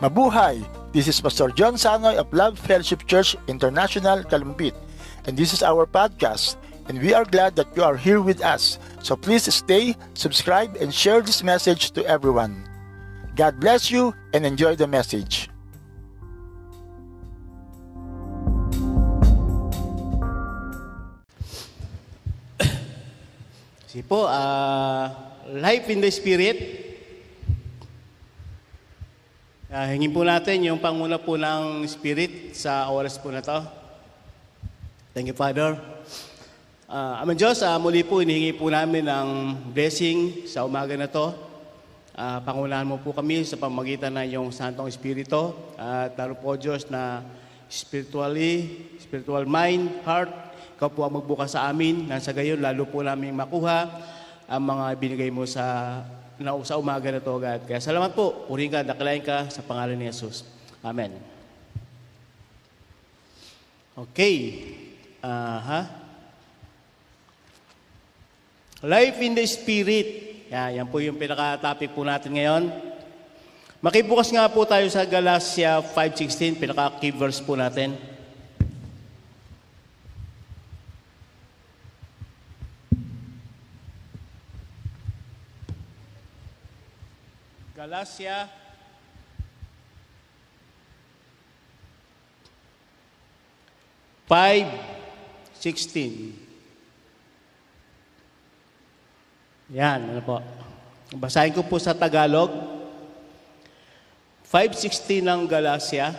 Mabuhay! This is Pastor John Sanoy of Love Fellowship Church International, Kalumpit. And this is our podcast. And we are glad that you are here with us. So please stay, subscribe, and share this message to everyone. God bless you and enjoy the message. Sige po, ah, Life in the Spirit. Ah, hingin po natin yung panguna po ng Spirit sa oras po na to. Thank you, Father. Uh, Amang Diyos, ah, muli po inihingi po namin ng blessing sa umaga na to. Ah, pangunahan mo po kami sa pamagitan ng iyong Santong Espiritu. At lalo po, Diyos, na spiritually, spiritual mind, heart, ikaw po ang magbukas sa amin. Nang sa gayon, lalo po namin makuha ang mga binigay mo sa, na, sa umaga na to, God. Kaya salamat po. Purihin ka, dakalain ka sa pangalan ni Jesus. Amen. Okay. Aha. Life in the Spirit. Yan, yan po yung pinaka-topic po natin ngayon. Makibukas nga po tayo sa Galatia 5.16, pinaka-key verse po natin. Galatia Five, sixteen. Yan, ano po. Basahin ko po sa Tagalog. 5.16 ng Galacia.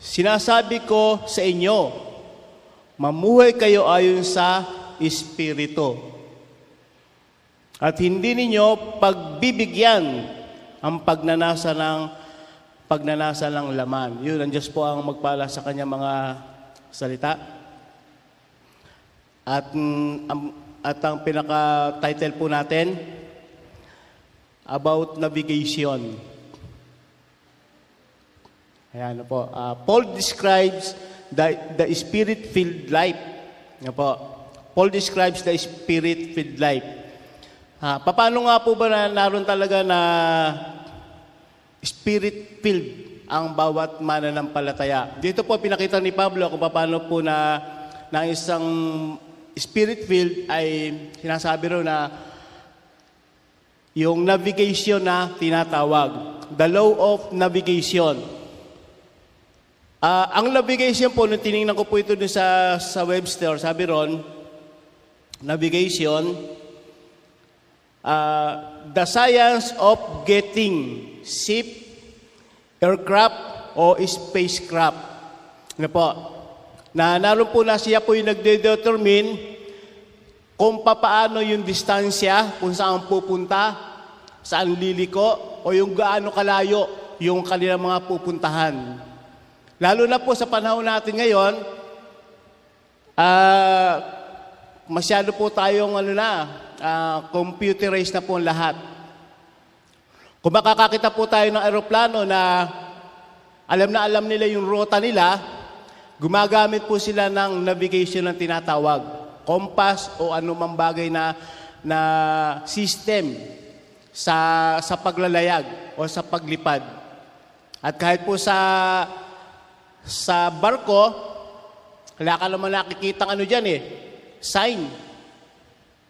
Sinasabi ko sa inyo, mamuhay kayo ayon sa Espiritu. At hindi ninyo pagbibigyan ang pagnanasa ng pagnanasa ng laman. Yun, ang Diyos po ang magpala sa kanya mga salita. At, ang, at ang pinaka-title po natin, about navigation. Ayan po. Uh, Paul describes the, the spirit-filled life. Ayan po. Paul describes the spirit-filled life. Uh, paano nga po ba na naroon talaga na spirit-filled ang bawat mananampalataya? Dito po pinakita ni Pablo kung paano po na ng isang spirit-filled ay sinasabi ro na yung navigation na tinatawag. The law of navigation. Uh, ang navigation po, nung tinignan ko po ito dun sa, sa Webster, sabi ron, navigation, uh, the science of getting ship, aircraft, o spacecraft. Ano po? Na naroon po na siya po yung nagde-determine kung papaano yung distansya, kung saan pupunta, saan liliko, o yung gaano kalayo yung kanilang mga pupuntahan. Lalo na po sa panahon natin ngayon, uh, masyado po tayong ano na, uh, computerized na po ang lahat. Kung makakakita po tayo ng aeroplano na alam na alam nila yung ruta nila, gumagamit po sila ng navigation na tinatawag, compass o anumang bagay na na system sa sa paglalayag o sa paglipad. At kahit po sa sa barko, wala ka naman nakikita ano dyan eh, sign.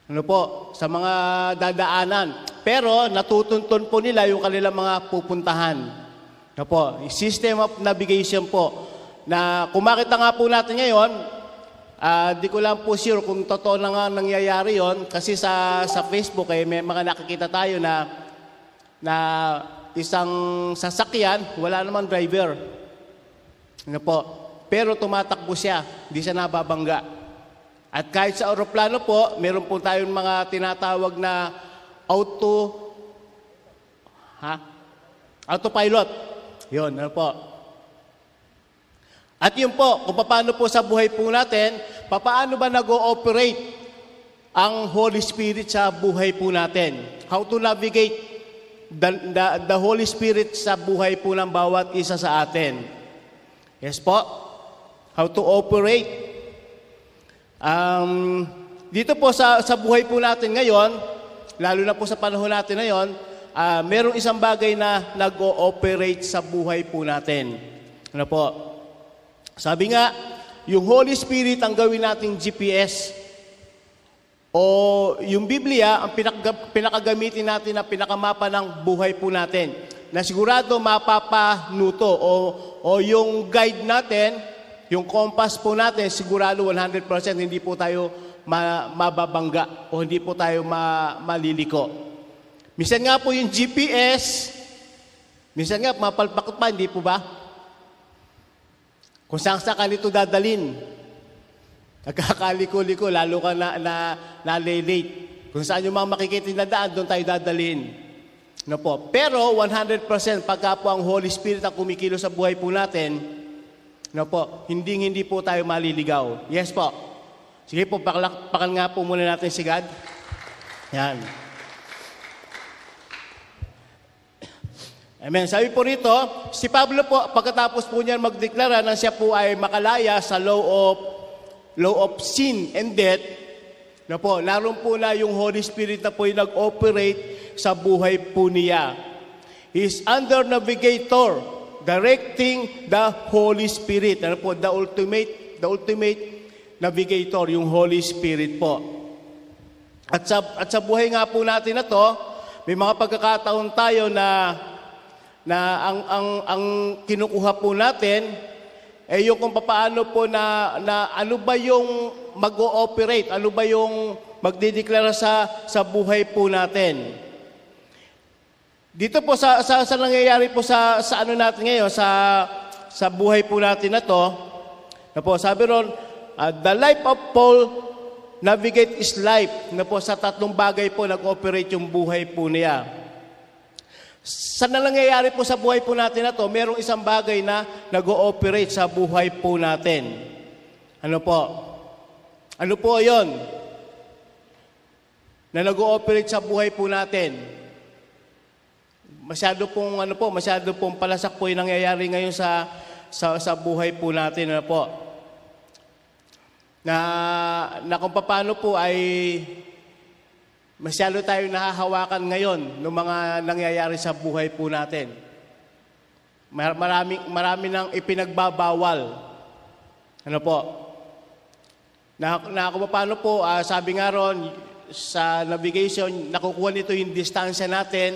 Ano po, sa mga dadaanan. Pero natutuntun po nila yung kanilang mga pupuntahan. Ano po, system of navigation po. Na kung nga po natin ngayon, uh, di ko lang po sure kung totoo na nga nangyayari yon kasi sa, sa Facebook eh, may mga nakikita tayo na na isang sasakyan, wala namang driver. Ano po? Pero tumatakbo siya, hindi siya nababangga. At kahit sa aeroplano po, meron po tayong mga tinatawag na auto ha? Autopilot. 'Yon, ano po? At yun po, kung paano po sa buhay po natin, paano ba nag-ooperate ang Holy Spirit sa buhay po natin? How to navigate the, the, the Holy Spirit sa buhay po ng bawat isa sa atin? Yes po? How to operate? Um, dito po sa, sa buhay po natin ngayon, lalo na po sa panahon natin ngayon, ah, merong isang bagay na nag-ooperate sa buhay po natin. Ano po? Sabi nga, yung Holy Spirit ang gawin nating GPS. O yung Biblia, ang pinaka- pinakagamitin natin na pinakamapa ng buhay po natin. Na sigurado mapapanuto o, o yung guide natin, yung compass po natin, sigurado 100% hindi po tayo ma- mababangga o hindi po tayo ma- maliliko. Minsan nga po yung GPS, minsan nga mapalpakot pa, hindi po ba? Kung saan saan ka nito dadalin. Nagkakaliko-liko, lalo ka na, na, na-late. Kung saan yung mga makikita na daan, doon tayo dadalhin. No po. Pero 100% pagka po ang Holy Spirit ang kumikilo sa buhay po natin, no po, hindi hindi po tayo maliligaw. Yes po. Sige po, pakalakpakan nga po muna natin si God. Yan. Amen. Sabi po rito, si Pablo po, pagkatapos po niya magdeklara na siya po ay makalaya sa law of, law of sin and death, na po, naroon po na yung Holy Spirit na po yung nag-operate sa buhay po niya. He's under navigator, directing the Holy Spirit. Ano po, the ultimate, the ultimate navigator, yung Holy Spirit po. At sa, at sa buhay nga po natin na to, may mga pagkakataon tayo na na ang ang ang kinukuha po natin eh yung kung paano po na na ano ba yung mag-ooperate, ano ba yung magdideklara sa sa buhay po natin. Dito po sa sa, sa nangyayari po sa sa ano natin ngayon sa sa buhay po natin na to, na po sabi ron, uh, the life of Paul navigate is life. Na po sa tatlong bagay po nag-operate yung buhay po niya. Sa nangyayari po sa buhay po natin na to, merong isang bagay na nag-ooperate sa buhay po natin. Ano po? Ano po yon? Na nag-ooperate sa buhay po natin. Masyado pong ano po, masyado pong palasak po yung nangyayari ngayon sa sa, sa buhay po natin ano po. Na, na kung paano po ay Masyado tayo nahahawakan ngayon ng mga nangyayari sa buhay po natin. Marami, marami nang ipinagbabawal. Ano po? Na, na kung paano po, uh, sabi nga ron, sa navigation, nakukuha nito yung distansya natin.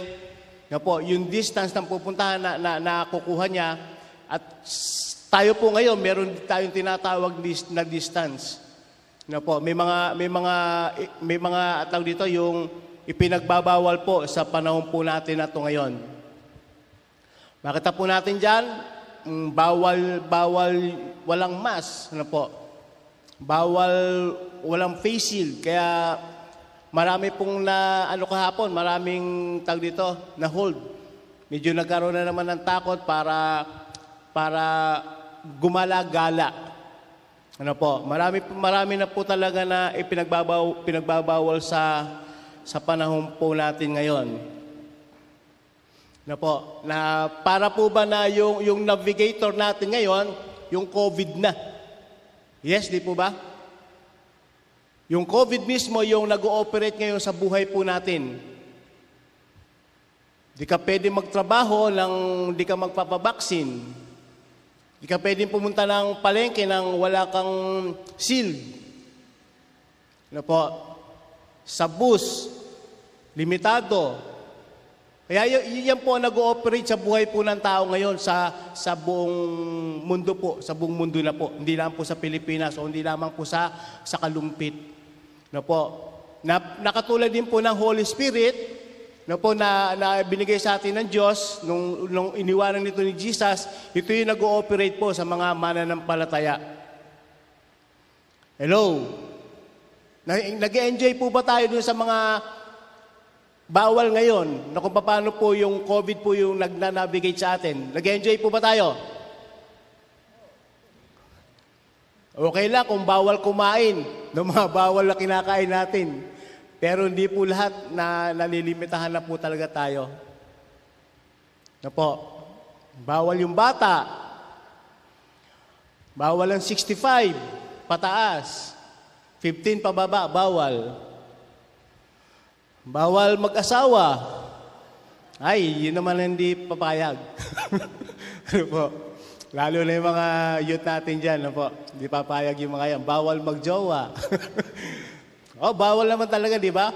Na po, yung distance ng pupuntahan na, na, nakukuha niya. At tayo po ngayon, meron tayong tinatawag na distance. Na po, may mga may mga may mga tawag dito yung ipinagbabawal po sa panahon po natin na ito ngayon. Makita po natin diyan, mm, bawal bawal walang mask, ano po. Bawal walang face shield kaya marami pong na ano kahapon, maraming tag dito na hold. Medyo nagkaroon na naman ng takot para para gumala-gala ano po, marami, marami na po talaga na ipinagbabaw, pinagbabawal sa, sa panahon po natin ngayon. Na po, na para po ba na yung, yung navigator natin ngayon, yung COVID na. Yes, di po ba? Yung COVID mismo yung nag-ooperate ngayon sa buhay po natin. Di ka pwede magtrabaho nang di ka magpapabaksin. Hindi ka pwedeng pumunta ng palengke nang wala kang seal. Ano po? Sa bus, limitado. Kaya y- yan po nag-ooperate sa buhay po ng tao ngayon sa, sa buong mundo po, sa buong mundo na po. Hindi lang po sa Pilipinas o hindi lamang po sa, sa kalumpit. Ano po? Na, nakatulad din po ng Holy Spirit, na po na, na binigay sa atin ng Diyos nung, nung iniwanan nito ni Jesus, ito yung nag-ooperate po sa mga mananampalataya. Hello? Nag-enjoy po ba tayo dun sa mga bawal ngayon na kung paano po yung COVID po yung nag-navigate sa atin? Nag-enjoy po ba tayo? Okay lang kung bawal kumain ng mga bawal na kinakain natin. Pero hindi po lahat na nalilimitahan na po talaga tayo. Na po, bawal yung bata. Bawal ang 65, pataas. 15 pababa, bawal. Bawal mag-asawa. Ay, yun naman hindi papayag. ano po? Lalo na yung mga youth natin dyan, ano po? Hindi papayag yung mga yan. Bawal magjowa. oh, bawal naman talaga, di ba?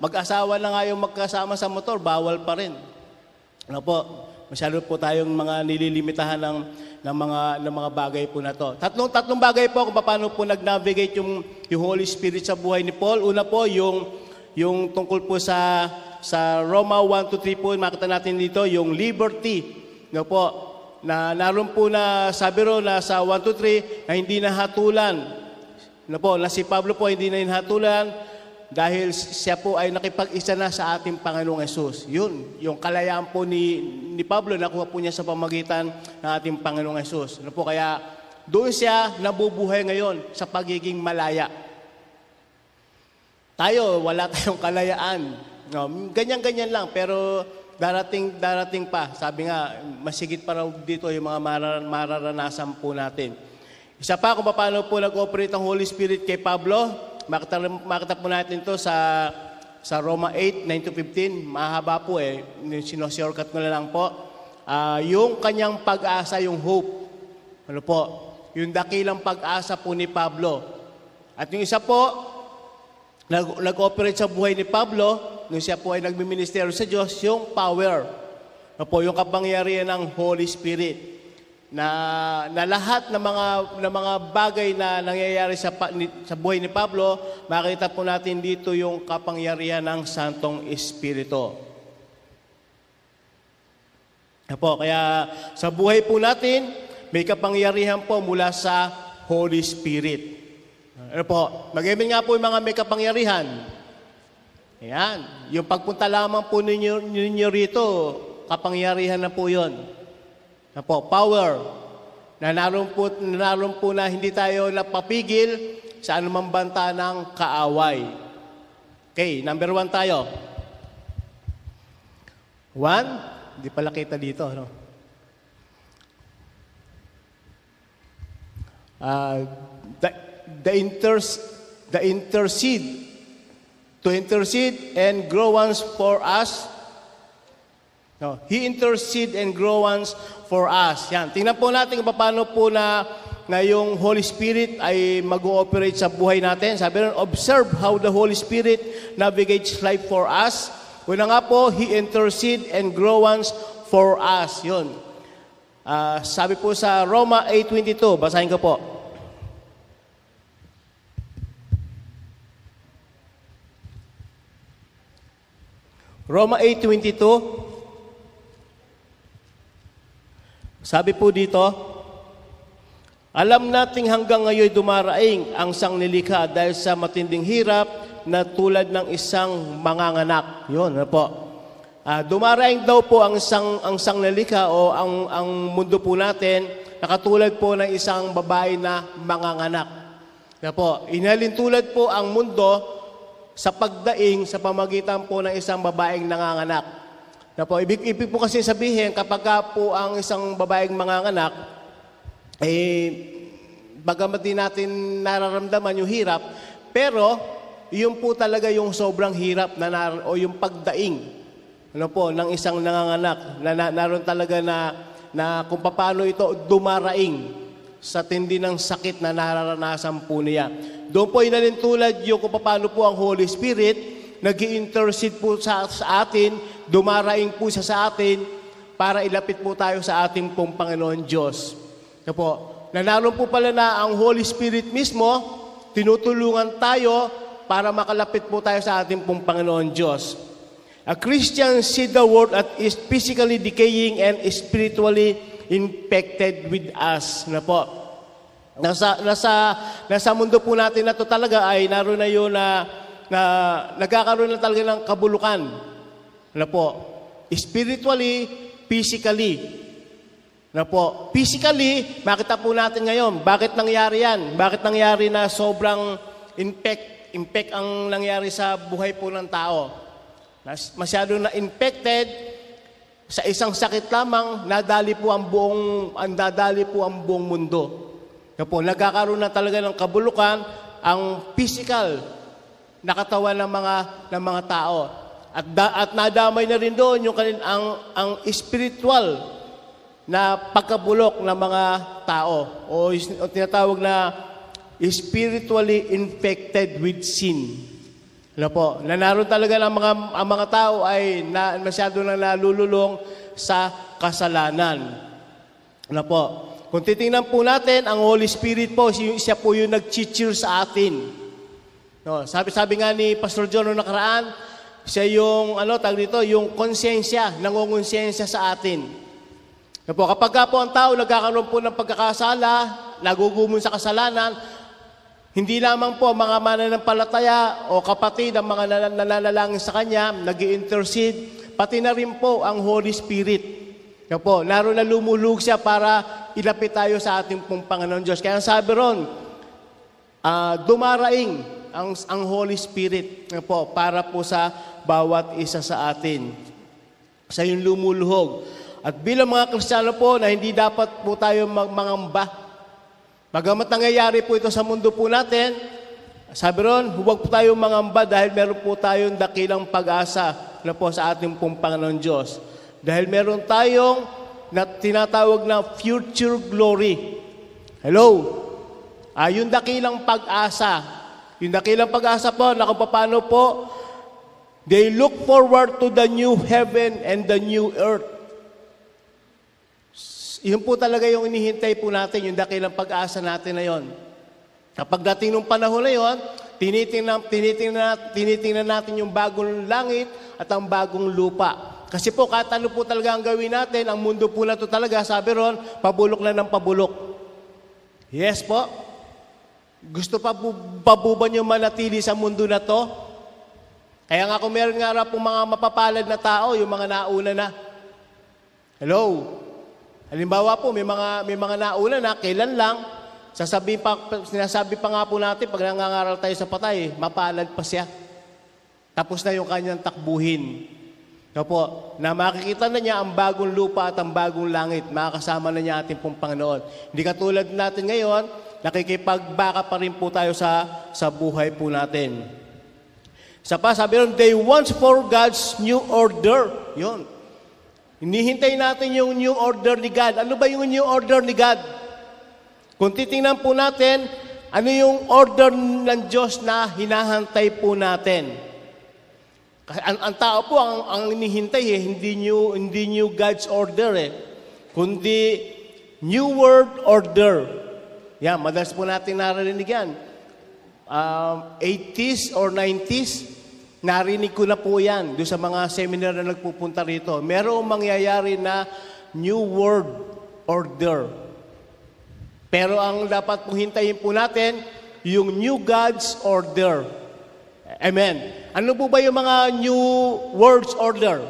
Mag-asawa na nga yung magkasama sa motor, bawal pa rin. Ano po? Masyado po tayong mga nililimitahan ng, ng, mga, ng mga bagay po na to. Tatlong, tatlong bagay po kung paano po nag-navigate yung, yung Holy Spirit sa buhay ni Paul. Una po, yung, yung tungkol po sa, sa Roma 1 to 3 po, makita natin dito, yung liberty. No po, na naroon po na sabi ro na sa 1 to 3 na hindi nahatulan. No po, na si Pablo po hindi na hinatulan dahil siya po ay nakipag-isa na sa ating Panginoong Yesus. Yun, yung kalayaan po ni, ni Pablo, nakuha po niya sa pamagitan ng ating Panginoong Yesus. Ano po, kaya doon siya nabubuhay ngayon sa pagiging malaya. Tayo, wala tayong kalayaan. No, ganyan-ganyan lang, pero darating darating pa. Sabi nga, masigit pa raw dito yung mga marar, mararanasan po natin. Isa pa kung paano po nag-operate ang Holy Spirit kay Pablo, Makita, makita po natin to sa sa Roma 8, 9 to 15. Mahaba po eh. Sinosiorkat ko na lang po. Uh, yung kanyang pag-asa, yung hope. Ano po? Yung dakilang pag-asa po ni Pablo. At yung isa po, nag- nag-operate sa buhay ni Pablo, nung siya po ay nagmiministero sa Diyos, yung power. Ano po? Yung kapangyarihan ng Holy Spirit na, na lahat ng mga, ng mga bagay na nangyayari sa, sa buhay ni Pablo, makita po natin dito yung kapangyarihan ng Santong Espiritu. Po, kaya sa buhay po natin, may kapangyarihan po mula sa Holy Spirit. Ano po, mag nga po yung mga may kapangyarihan. Ayan, yung pagpunta lamang po ninyo, ninyo rito, kapangyarihan na po yon. Na po, power. Na naroon po, naroon po na hindi tayo napapigil sa anumang banta ng kaaway. Okay, number one tayo. One, hindi pala kita dito. No? Uh, the, the, inters, the intercede, to intercede and grow ones for us No, He intercede and groans for us. Yan. Tingnan po natin kung paano po na, na yung Holy Spirit ay mag-ooperate sa buhay natin. Sabi rin, observe how the Holy Spirit navigates life for us. Una nga po, He intercede and groans for us. Yun. Uh, sabi po sa Roma 8.22, basahin ko po. Roma 8.22, Sabi po dito, alam nating hanggang ngayon dumaraing ang sanglilikha dahil sa matinding hirap na tulad ng isang manganganak. Yun, ano po. Uh, dumaraing daw po ang isang ang sanglilikha o ang ang mundo po natin nakatulad po ng isang babae na manganganak. Na po, inhalin tulad po ang mundo sa pagdaing sa pamagitan po ng isang babaeng nanganganak. Na po, ibig, ibig po kasi sabihin, kapag po ang isang babaeng manganganak, eh, bagamat din natin nararamdaman yung hirap, pero yun po talaga yung sobrang hirap na nar- o yung pagdaing ano po, ng isang nanganganak na, na naroon talaga na, na kung paano ito dumaraing sa tindi ng sakit na nararanasan po niya. Doon po inalintulad yung kung paano po ang Holy Spirit nag intercede po sa, sa atin, dumaraing po siya sa atin para ilapit po tayo sa ating pong Panginoon Diyos. Na po, nanaroon po pala na ang Holy Spirit mismo, tinutulungan tayo para makalapit po tayo sa ating pong Panginoon Diyos. A Christian see the world at is physically decaying and spiritually infected with us. Na po. Nasa, nasa, nasa mundo po natin na to talaga ay naroon na yun na na nagkakaroon na talaga ng kabulukan. Na po, spiritually, physically. Na po, physically, makita po natin ngayon, bakit nangyari yan? Bakit nangyari na sobrang impact, impact ang nangyari sa buhay po ng tao? Masyado na infected, sa isang sakit lamang, nadali po ang buong, ang dadali po ang buong mundo. Na po, nagkakaroon na talaga ng kabulukan ang physical nakatawan ng mga ng mga tao. At, da, at nadamay na rin doon yung kanin, ang, ang spiritual na pagkabulok ng mga tao o, o tinatawag na spiritually infected with sin. Ano po, na naroon talaga ng mga, ang mga tao ay na, masyado na nalululong sa kasalanan. Ano po, kung titingnan po natin, ang Holy Spirit po, siya, po yung nag-cheer sa atin. No, sabi sabi nga ni Pastor John noong nakaraan, siya yung ano tag dito, yung konsensya, nangungonsensya sa atin. Ano po, kapag ka po ang tao nagkakaroon po ng pagkakasala, nagugumon sa kasalanan, hindi lamang po mga mananampalataya o kapatid ang mga nan- nananalangin sa Kanya, nag intercede pati na rin po ang Holy Spirit. Yan po, naroon na lumulug siya para ilapit tayo sa ating pong Panginoon Diyos. Kaya sabi ron, ah, dumaraing ang, ang Holy Spirit yan po, para po sa bawat isa sa atin. Sa yung lumuluhog. At bilang mga Kristiyano po na hindi dapat po tayo mag- mangamba Bagamat nangyayari po ito sa mundo po natin, sabi ron, huwag po tayong mangamba dahil meron po tayong dakilang pag-asa na po sa ating pong Panginoon Diyos. Dahil meron tayong na tinatawag na future glory. Hello? Ah, yung dakilang pag-asa. Yung dakilang pag-asa po na kung paano po they look forward to the new heaven and the new earth. Yun po talaga yung inihintay po natin, yung dakilang pag-asa natin na yon. Kapag dating nung panahon na yon, tinitingnan, tinitingnan, tinitingnan natin yung bagong langit at ang bagong lupa. Kasi po, kahit ano po talaga ang gawin natin, ang mundo po na to talaga, sabi ron, pabulok na ng pabulok. Yes po. Gusto pa pa po ba nyo manatili sa mundo na to? Kaya nga kung meron nga pong mga mapapalad na tao, yung mga nauna na. Hello? Halimbawa po, may mga, may mga nauna na, kailan lang, sasabi pa, sinasabi pa nga po natin, pag nangangaral tayo sa patay, mapalad pa siya. Tapos na yung kanyang takbuhin. Ito po, na makikita na niya ang bagong lupa at ang bagong langit. Makakasama na niya ating pong Panginoon. Hindi katulad natin ngayon, nakikipagbaka pa rin po tayo sa, sa buhay po natin. Sa pa, sabi ron, they want for God's new order. Yun. Hinihintay natin yung new order ni God. Ano ba yung new order ni God? Kung titingnan po natin, ano yung order ng Diyos na hinahantay po natin? Ang, ang tao po, ang, ang hinihintay eh, hindi new, hindi new God's order eh. Kundi new world order. Yan, madalas po natin naririnig yan. Um, 80s or 90s, narinig ko na po yan doon sa mga seminar na nagpupunta rito. Merong mangyayari na new world order. Pero ang dapat pong hintayin po natin, yung new God's order. Amen. Ano po ba yung mga new world's order?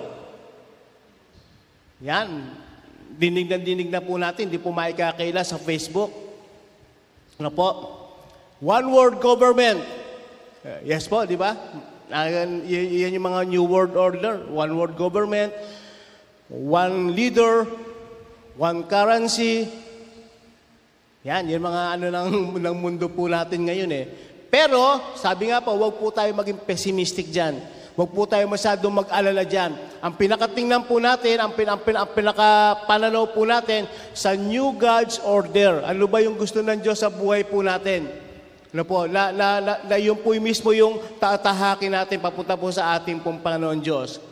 Yan. Dinig na dinig na po natin, hindi po maikakaila sa Facebook. Ano po? One world government. Uh, Yes po, di ba? Ayan, y- yan yung mga new world order. One world government, one leader, one currency. Yan, yung mga ano ng, ng mundo po natin ngayon eh. Pero, sabi nga po, huwag po tayo maging pessimistic dyan. Huwag po tayo masyadong mag-alala dyan. Ang pinakatingnan po natin, ang, pin, ang, pin, ang pinakapananaw po natin sa new God's order. Ano ba yung gusto ng Diyos sa buhay po natin? Ano po, na, na, na, na yun po yung mismo yung tatahakin natin papunta po sa ating pong Panginoon Diyos.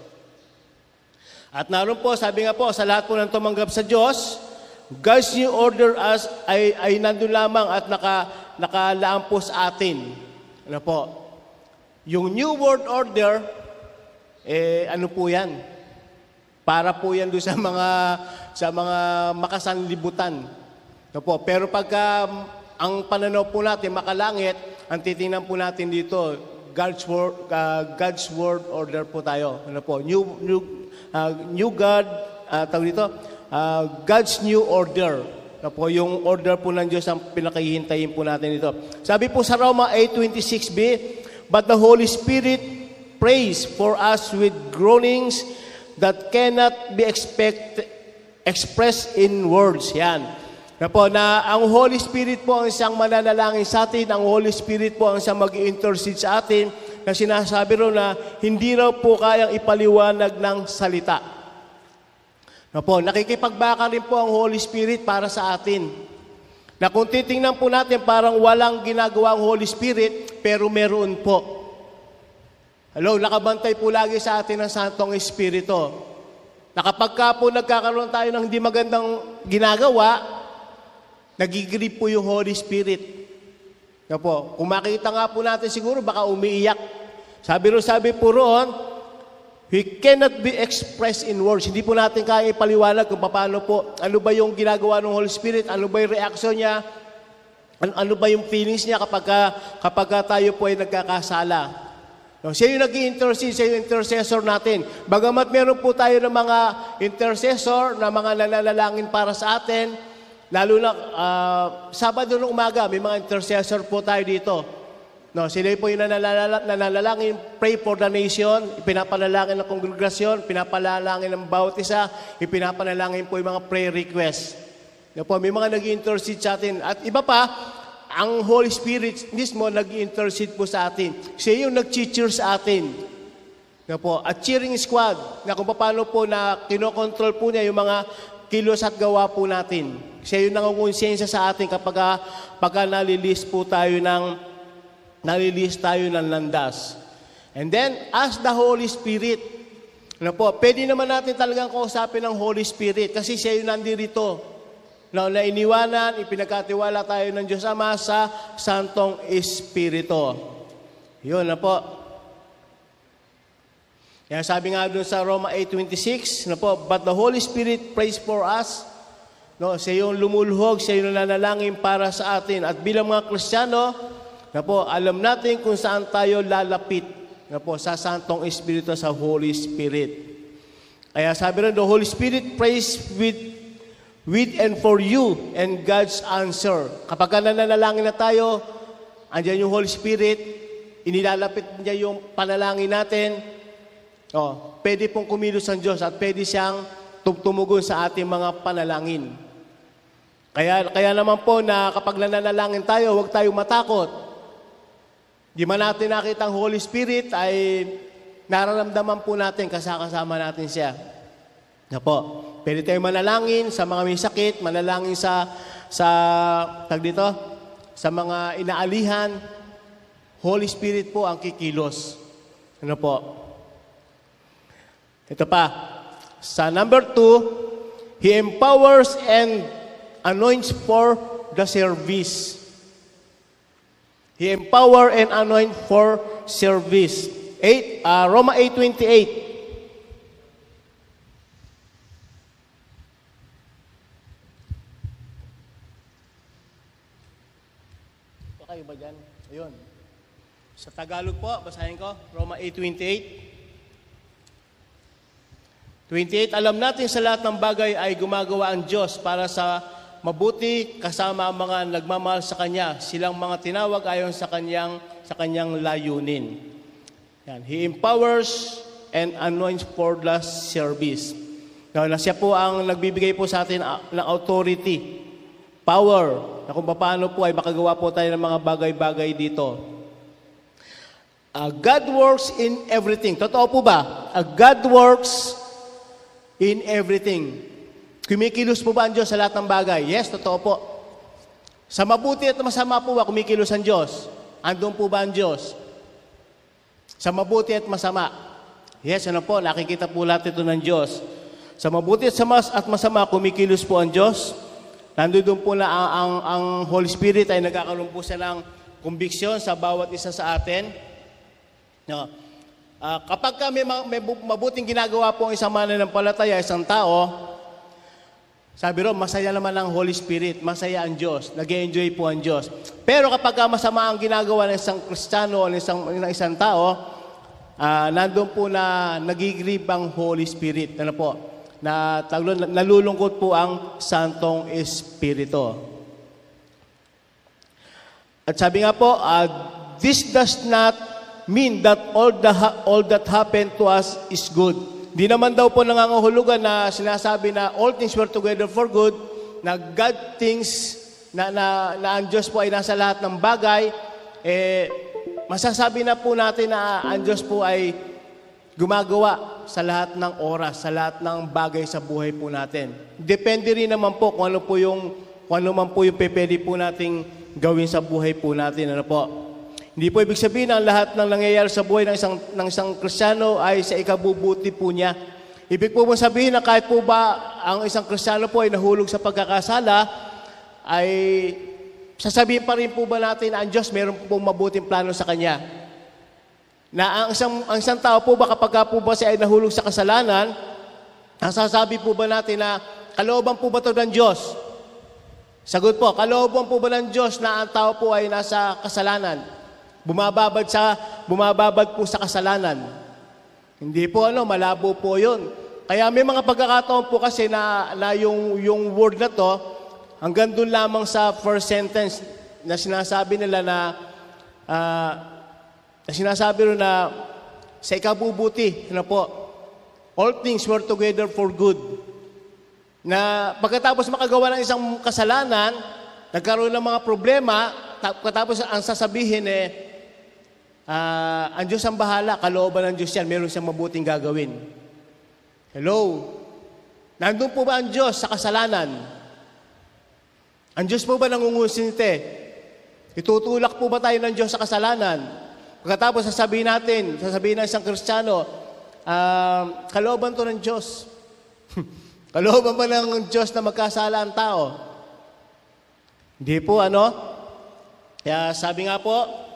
At naroon po, sabi nga po, sa lahat po ng tumanggap sa Diyos, God's new order as ay, ay nandun lamang at naka, nakalaan po sa atin. Ano po? Yung New World Order, eh, ano po yan? Para po yan doon sa mga, sa mga makasanlibutan. Ano po? Pero pagka ang pananaw po natin, makalangit, ang titingnan po natin dito, God's word, uh, God's word order po tayo. Ano po? New, new, uh, new God, uh, tawag dito, uh, God's new order. Ano po, yung order po ng Diyos ang pinakahihintayin po natin ito. Sabi po sa Roma 8.26b, But the Holy Spirit prays for us with groanings that cannot be expect, expressed in words. Yan. Na po, na ang Holy Spirit po ang isang mananalangin sa atin, ang Holy Spirit po ang isang mag intercede sa atin, na sinasabi raw na hindi raw po kayang ipaliwanag ng salita. Na po, nakikipagbaka rin po ang Holy Spirit para sa atin. Na kung titingnan po natin, parang walang ginagawa ang Holy Spirit, pero meron po. Hello, nakabantay po lagi sa atin ang Santong Espiritu. Na kapag ka po nagkakaroon tayo ng hindi magandang ginagawa, nagigilip po yung Holy Spirit. Na po, kung makita nga po natin siguro, baka umiiyak. Sabi ro sabi po roon, He cannot be expressed in words. Hindi po natin kaya ipaliwanag kung paano po, ano ba yung ginagawa ng Holy Spirit, ano ba yung reaction niya, ano, ano ba yung feelings niya kapag, ka, kapag ka tayo po ay nagkakasala. No, siya yung nag intercede siya yung intercessor natin. Bagamat meron po tayo ng mga intercessor na mga nananalangin para sa atin, lalo na uh, Sabado ng umaga, may mga intercessor po tayo dito. No, sila po yung nanalala- nananalangin, pray for the nation, ipinapanalangin ng kongregasyon, pinapanalangin ng bawat isa, ipinapanalangin po yung mga prayer requests. No, po, may mga nag intercede sa atin. At iba pa, ang Holy Spirit mismo nag intercede po sa atin. Siya yung nag-cheer sa atin. Na po, at cheering squad, na kung paano po na kinokontrol po niya yung mga kilos at gawa po natin. Siya yung nangungonsensya sa atin kapag ah, pagka nalilis po tayo ng nalilis tayo ng landas. And then, as the Holy Spirit, ano po, pwede naman natin talagang kausapin ng Holy Spirit kasi siya yung nandirito. Na, na ipinagkatiwala tayo ng Diyos Ama sa Santong Espiritu. Yun na po. Kaya sabi nga doon sa Roma 8.26, na po, But the Holy Spirit prays for us. No, siya yung lumulhog, siya yung nanalangin para sa atin. At bilang mga Kristiyano, na po, alam natin kung saan tayo lalapit. Na po, sa Santong Espiritu, sa Holy Spirit. Kaya sabi rin, the Holy Spirit prays with with and for you and God's answer. Kapag ka nananalangin na tayo, andyan yung Holy Spirit, inilalapit niya yung panalangin natin, oh, pwede pong kumilos ang Diyos at pwede siyang tumugon sa ating mga panalangin. Kaya, kaya naman po na kapag nananalangin tayo, huwag tayong matakot. Di man natin nakita ang Holy Spirit, ay nararamdaman po natin kasakasama natin siya. Na po. Pwede tayong manalangin sa mga may sakit, manalangin sa, sa, tag dito, sa mga inaalihan. Holy Spirit po ang kikilos. Ano po? Ito pa. Sa number two, He empowers and anoints for the service. He empower and anoint for service. 8, uh, Roma 8.28. kayo ba dyan? Ayun. Sa Tagalog po, basahin ko, Roma 8.28. 28, alam natin sa lahat ng bagay ay gumagawa ang Diyos para sa mabuti kasama ang mga nagmamahal sa Kanya, silang mga tinawag ayon sa Kanyang, sa Kanyang layunin. Yan. He empowers and anoints for the service. Now, na siya po ang nagbibigay po sa atin ah, ng authority, power, na kung paano po ay makagawa po tayo ng mga bagay-bagay dito. Uh, God works in everything. Totoo po ba? Uh, God works in everything. Kumikilos po ba ang Diyos sa lahat ng bagay? Yes, totoo po. Sa mabuti at masama po ba kumikilos ang Diyos? Andun po ba ang Diyos? Sa mabuti at masama. Yes, ano po, nakikita po lahat ito ng Diyos. Sa mabuti at, samas at masama, kumikilos po ang Diyos. Nandun po na ang, ang, ang Holy Spirit ay nagkakaroon po siya ng conviction sa bawat isa sa atin. No. Uh, kapag ka may, may mabuting ginagawa po ang isang mananampalataya, isang tao, sabi ro, masaya naman ang Holy Spirit, masaya ang Diyos, nag enjoy po ang Diyos. Pero kapag ka masama ang ginagawa ng isang Kristiyano o ng isang, ng isang tao, uh, nandun po na nagigrib ang Holy Spirit. Ano po? Na, nalulungkot po ang Santong Espiritu. At sabi nga po, uh, this does not mean that all, the all that happened to us is good. Di naman daw po nangangahulugan na sinasabi na all things work together for good, na God things, na, na, na ang Diyos po ay nasa lahat ng bagay, eh, masasabi na po natin na ang Diyos po ay gumagawa sa lahat ng oras, sa lahat ng bagay sa buhay po natin. Depende rin naman po kung ano po yung kung ano man po yung pwede po nating gawin sa buhay po natin. Ano po? Hindi po ibig sabihin na lahat ng nangyayari sa buhay ng isang, ng isang Kristiyano ay sa ikabubuti po niya. Ibig po mo sabihin na kahit po ba ang isang Kristiyano po ay nahulog sa pagkakasala, ay sasabihin pa rin po ba natin na ang Diyos meron po mabuting plano sa Kanya? Na ang isang, ang isang tao po ba kapag ka po ba siya ay nahulog sa kasalanan, ang sasabi po ba natin na kalooban po ba ito ng Diyos? Sagot po, kalooban po ba ng Diyos na ang tao po ay nasa kasalanan? Bumababad sa bumababad po sa kasalanan. Hindi po ano, malabo po 'yon. Kaya may mga pagkakataon po kasi na, na yung, yung word na to, hanggang doon lamang sa first sentence na sinasabi nila na, uh, na sinasabi rin na sa ikabubuti, ano po, all things work together for good na pagkatapos makagawa ng isang kasalanan, nagkaroon ng mga problema, pagkatapos ang sasabihin eh, uh, ang Diyos ang bahala, kalooban ng Diyos yan, meron siyang mabuting gagawin. Hello? Nandun po ba ang Diyos sa kasalanan? Ang Diyos po ba nangungusinti? Itutulak po ba tayo ng Diyos sa kasalanan? Pagkatapos sasabihin natin, sasabihin ng isang Kristiyano, uh, kalooban to ng Diyos. Kalooban ba ng Diyos na magkasala ang tao? Hindi po, ano? Kaya sabi nga po,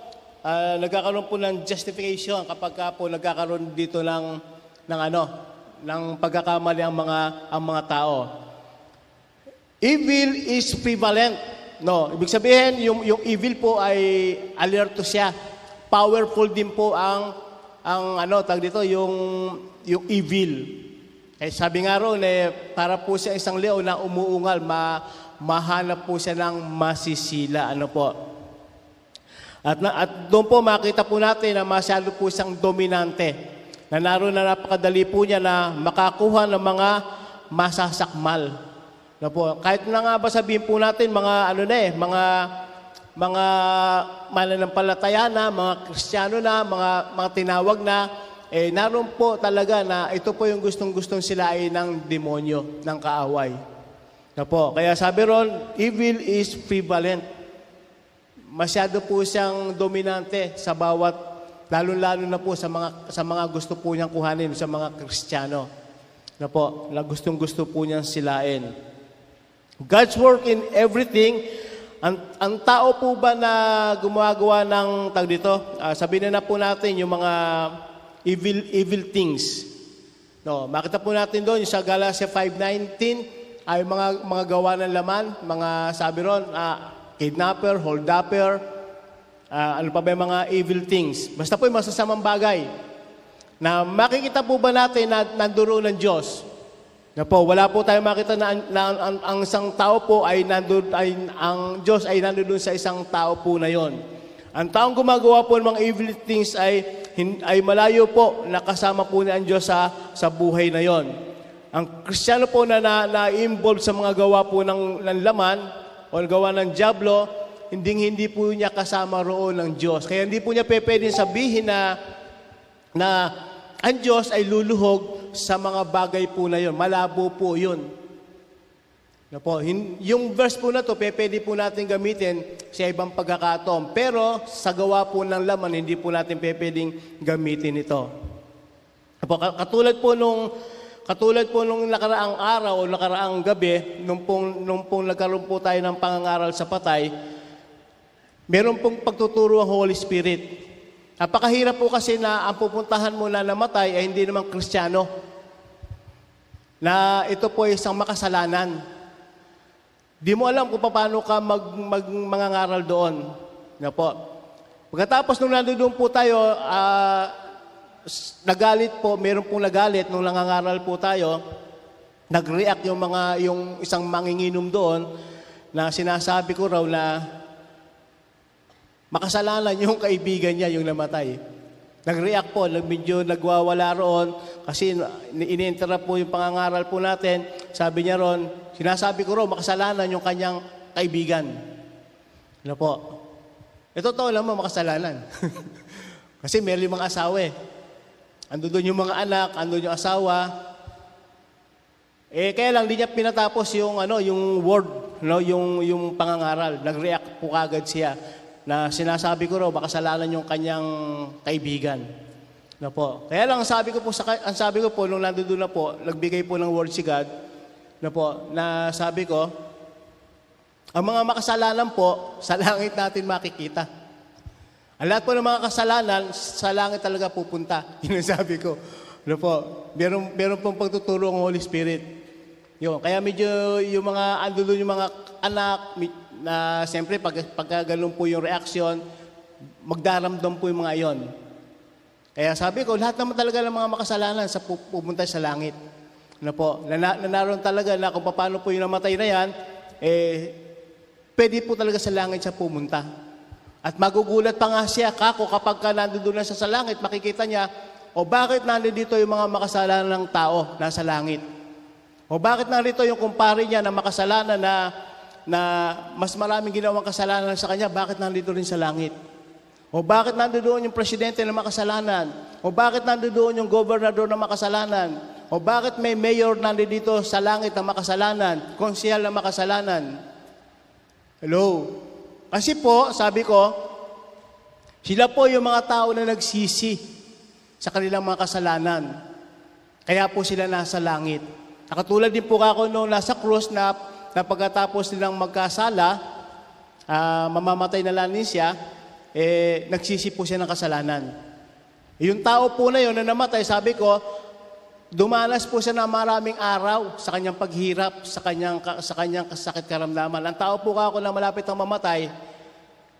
uh, nagkakaroon po ng justification kapag ka po nagkakaroon dito ng, ng ano, ng pagkakamali ang mga, ang mga tao. Evil is prevalent. No, ibig sabihin, yung, yung evil po ay alerto siya. Powerful din po ang, ang ano, tag dito, yung, yung evil. Eh, sabi nga ron, eh, para po siya isang leon na umuungal, ma, mahanap po siya ng masisila. Ano po? At, na, at doon po makita po natin na masyado po siyang dominante. Na naroon na napakadali po niya na makakuha ng mga masasakmal. Na po, kahit na nga ba sabihin po natin mga ano na eh, mga mga mananampalataya na, mga kristyano na, mga, mga tinawag na, eh naroon po talaga na ito po yung gustong-gustong sila ay ng demonyo, ng kaaway. Na po, kaya sabi ron, evil is prevalent. Masyado po siyang dominante sa bawat, lalo-lalo na po sa mga, sa mga gusto po niyang kuhanin sa mga Kristiyano. Na po, na gustong-gusto po niyang silain. God's work in everything, ang, ang tao po ba na gumagawa ng, tag dito, uh, sabihin na, na po natin yung mga evil evil things. No, makita po natin doon sa Galatia 5:19 ay mga mga gawa ng laman, mga sabi ron, uh, kidnapper, holdupper, uh, ano pa ba yung mga evil things. Basta po yung masasamang bagay na makikita po ba natin na nandoon ng Diyos. Na po, wala po tayong makita na, na ang, ang isang tao po ay nandoon, ay, ang Diyos ay nandoon sa isang tao po na yon. Ang taong gumagawa po ng mga evil things ay, ay malayo po nakasama po ni ang Diyos sa, sa buhay na yon. Ang Kristiyano po na, na, na-involve sa mga gawa po ng, ng laman o gawa ng Diablo, hindi hindi po niya kasama roon ng Diyos. Kaya hindi po niya pwedeng sabihin na, na ang Diyos ay luluhog sa mga bagay po na yon. Malabo po yun. Na po, yung verse po na to, pwede po natin gamitin sa ibang pagkakataon. Pero sa gawa po ng laman, hindi po natin pwedeng gamitin ito. Po, katulad po nung katulad po nung nakaraang araw o nakaraang gabi, nung pong, nung pong nagkaroon po tayo ng pangangaral sa patay, meron pong pagtuturo ang Holy Spirit. Napakahirap po kasi na ang pupuntahan mo na namatay ay hindi naman kristyano. Na ito po ay isang makasalanan. Di mo alam kung paano ka mag, mag mangangaral doon. Na po. Pagkatapos nung nandoon po tayo, uh, nagalit po, meron pong nagalit nung nangangaral po tayo, nag-react yung mga yung isang manginginom doon na sinasabi ko raw na makasalanan yung kaibigan niya yung namatay. Nag-react po, medyo nagwawala roon kasi ini-interrupt po yung pangangaral po natin. Sabi niya roon, sinasabi ko raw makasalanan yung kanyang kaibigan. Ano po? Ito to lang mo makasalanan. Kasi meron yung mga asawa eh. Ando doon yung mga anak, ando yung asawa. Eh kaya lang di niya pinatapos yung ano, yung word, no, yung yung pangangaral. Nag-react po kagad siya na sinasabi ko raw baka kasalanan yung kanyang kaibigan. No po. Kaya lang ang sabi ko po sa ang sabi ko po nung nandoon na po, nagbigay po ng word si God na po na sabi ko ang mga makasalanan po sa langit natin makikita. Ang lahat po ng mga kasalanan sa langit talaga pupunta. Yun ang sabi ko. Ano po? Meron, meron pong pagtuturo ng Holy Spirit. Yun. Kaya medyo yung mga ando yung mga anak na siyempre pag, pagka po yung reaction, magdaramdam po yung mga yon. Kaya sabi ko, lahat naman talaga ng mga makasalanan sa pupunta sa langit. Ano po, na, na naroon talaga na kung paano po yung namatay na yan, eh, pwede po talaga sa langit siya pumunta. At magugulat pa nga siya, kako, kapag ka nandoon na siya sa langit, makikita niya, o bakit nandito yung mga makasalanan ng tao nasa langit? O bakit narito yung kumpare niya na makasalanan na, na mas maraming ginawang kasalanan sa kanya, bakit nandito rin sa langit? O bakit nandoon yung presidente na makasalanan? O bakit nandoon yung gobernador na makasalanan? O bakit may mayor nandito sa langit na makasalanan? Konsehal na makasalanan? Hello? Kasi po, sabi ko, sila po yung mga tao na nagsisi sa kanilang mga kasalanan. Kaya po sila nasa langit. Nakatulad din po ako nung nasa cross na, na pagkatapos nilang magkasala, uh, mamamatay na lang siya, eh, nagsisi po siya ng kasalanan. Yung tao po na yun na namatay, sabi ko, dumanas po siya ng maraming araw sa kanyang paghirap, sa kanyang, sa kanyang sakit karamdaman. Ang tao po ako na malapit ang mamatay,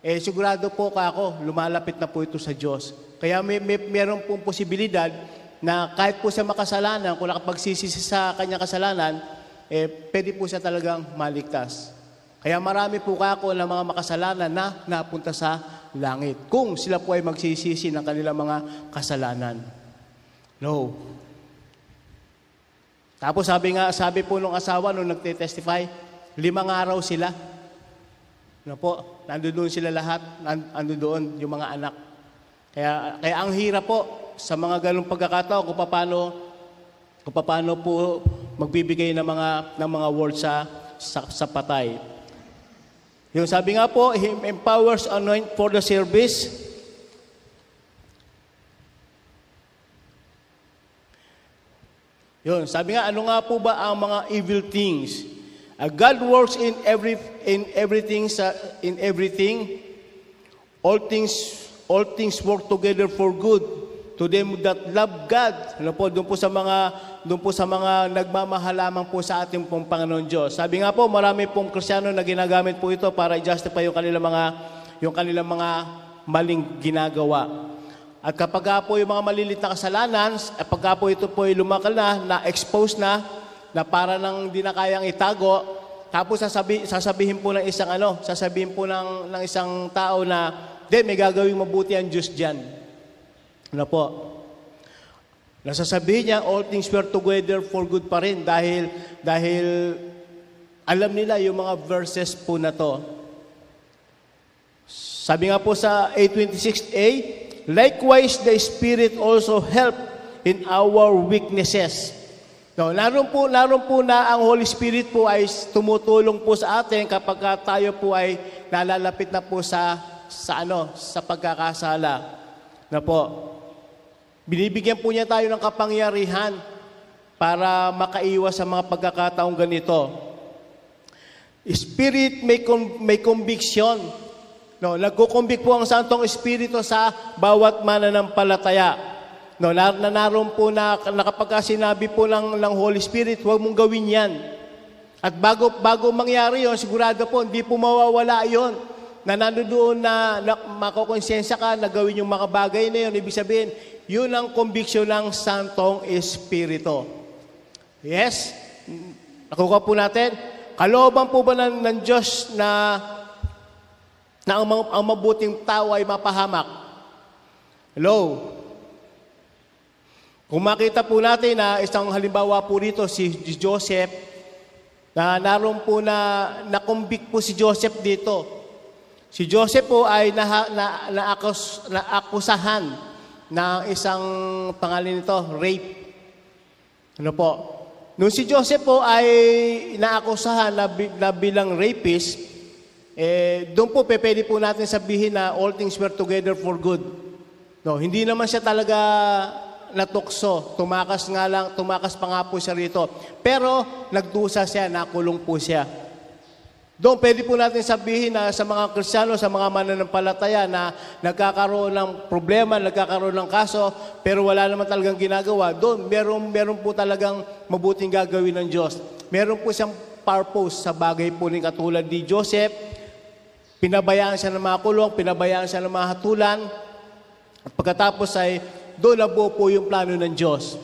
eh sigurado po ako, lumalapit na po ito sa Diyos. Kaya may, may meron pong posibilidad na kahit po siya makasalanan, kung nakapagsisisi sa kanyang kasalanan, eh pwede po siya talagang maligtas. Kaya marami po kako ng mga makasalanan na napunta sa langit. Kung sila po ay magsisisi ng kanilang mga kasalanan. No. Tapos sabi nga, sabi po nung asawa nung nagte-testify, limang araw sila. No po, nandoon sila lahat, nandoon yung mga anak. Kaya, kaya ang hirap po sa mga ganong pagkakataon kung paano kung paano po magbibigay ng mga ng mga words sa, sa, sa patay. Yung sabi nga po, He empowers anoint for the service. Yun, sabi nga, ano nga po ba ang mga evil things? Uh, God works in every in everything sa in everything. All things all things work together for good to them that love God. Ano po, doon po sa mga doon po sa mga nagmamahal lamang po sa ating pong Panginoon Diyos. Sabi nga po, marami pong Kristiyano na ginagamit po ito para i-justify yung kanilang mga yung kanilang mga maling ginagawa. At kapag po yung mga malilit na kasalanan, at pag po ito po ay lumakal na, na-expose na, na para nang hindi na kayang itago, tapos sasabi, sasabihin po ng isang ano, sasabihin po ng, ng isang tao na, di, may gagawing mabuti ang Diyos dyan. Ano po? Nasasabihin niya, all things work together for good pa rin dahil, dahil alam nila yung mga verses po na to. Sabi nga po sa 826a, Likewise, the Spirit also help in our weaknesses. No, naroon po, naroon po na ang Holy Spirit po ay tumutulong po sa atin kapag tayo po ay nalalapit na po sa sa ano, sa pagkakasala. Na po. Binibigyan po niya tayo ng kapangyarihan para makaiwas sa mga pagkakataong ganito. Spirit may, may conviction. No, nagkukumbik po ang Santong Espiritu sa bawat mananampalataya. No, na, na naroon po na, na kapag sinabi po ng, ng Holy Spirit, huwag mong gawin yan. At bago, bago mangyari yon sigurado po, hindi po mawawala yon na nandoon na, na makokonsensya ka na gawin yung mga bagay na yun. Ibig sabihin, yun ang conviction ng Santong Espiritu. Yes? Nakuha po natin. Kalooban po ba ng, ng Diyos na, na ang, ang mabuting tao ay mapahamak? Hello? Kung makita po natin na isang halimbawa po rito si Joseph, na naroon po na nakumbik po si Joseph dito. Si Joseph po ay na, na, na, akus, na akusahan ng isang pangalan nito, rape. Ano po? Nung si Joseph po ay inaakusahan na, na bilang rapist, eh, doon po pwede po natin sabihin na all things were together for good. No, hindi naman siya talaga natukso. Tumakas nga lang, tumakas pa nga po siya rito. Pero nagdusa siya, nakulong po siya. Doon, pwede po natin sabihin na sa mga Kristiyano, sa mga mananampalataya na nagkakaroon ng problema, nagkakaroon ng kaso, pero wala naman talagang ginagawa. Doon, meron, meron po talagang mabuting gagawin ng Diyos. Meron po siyang purpose sa bagay po ni katulad ni Joseph. Pinabayaan siya ng mga kulong, pinabayaan siya ng mga hatulan. At pagkatapos ay doon nabuo po yung plano ng Diyos.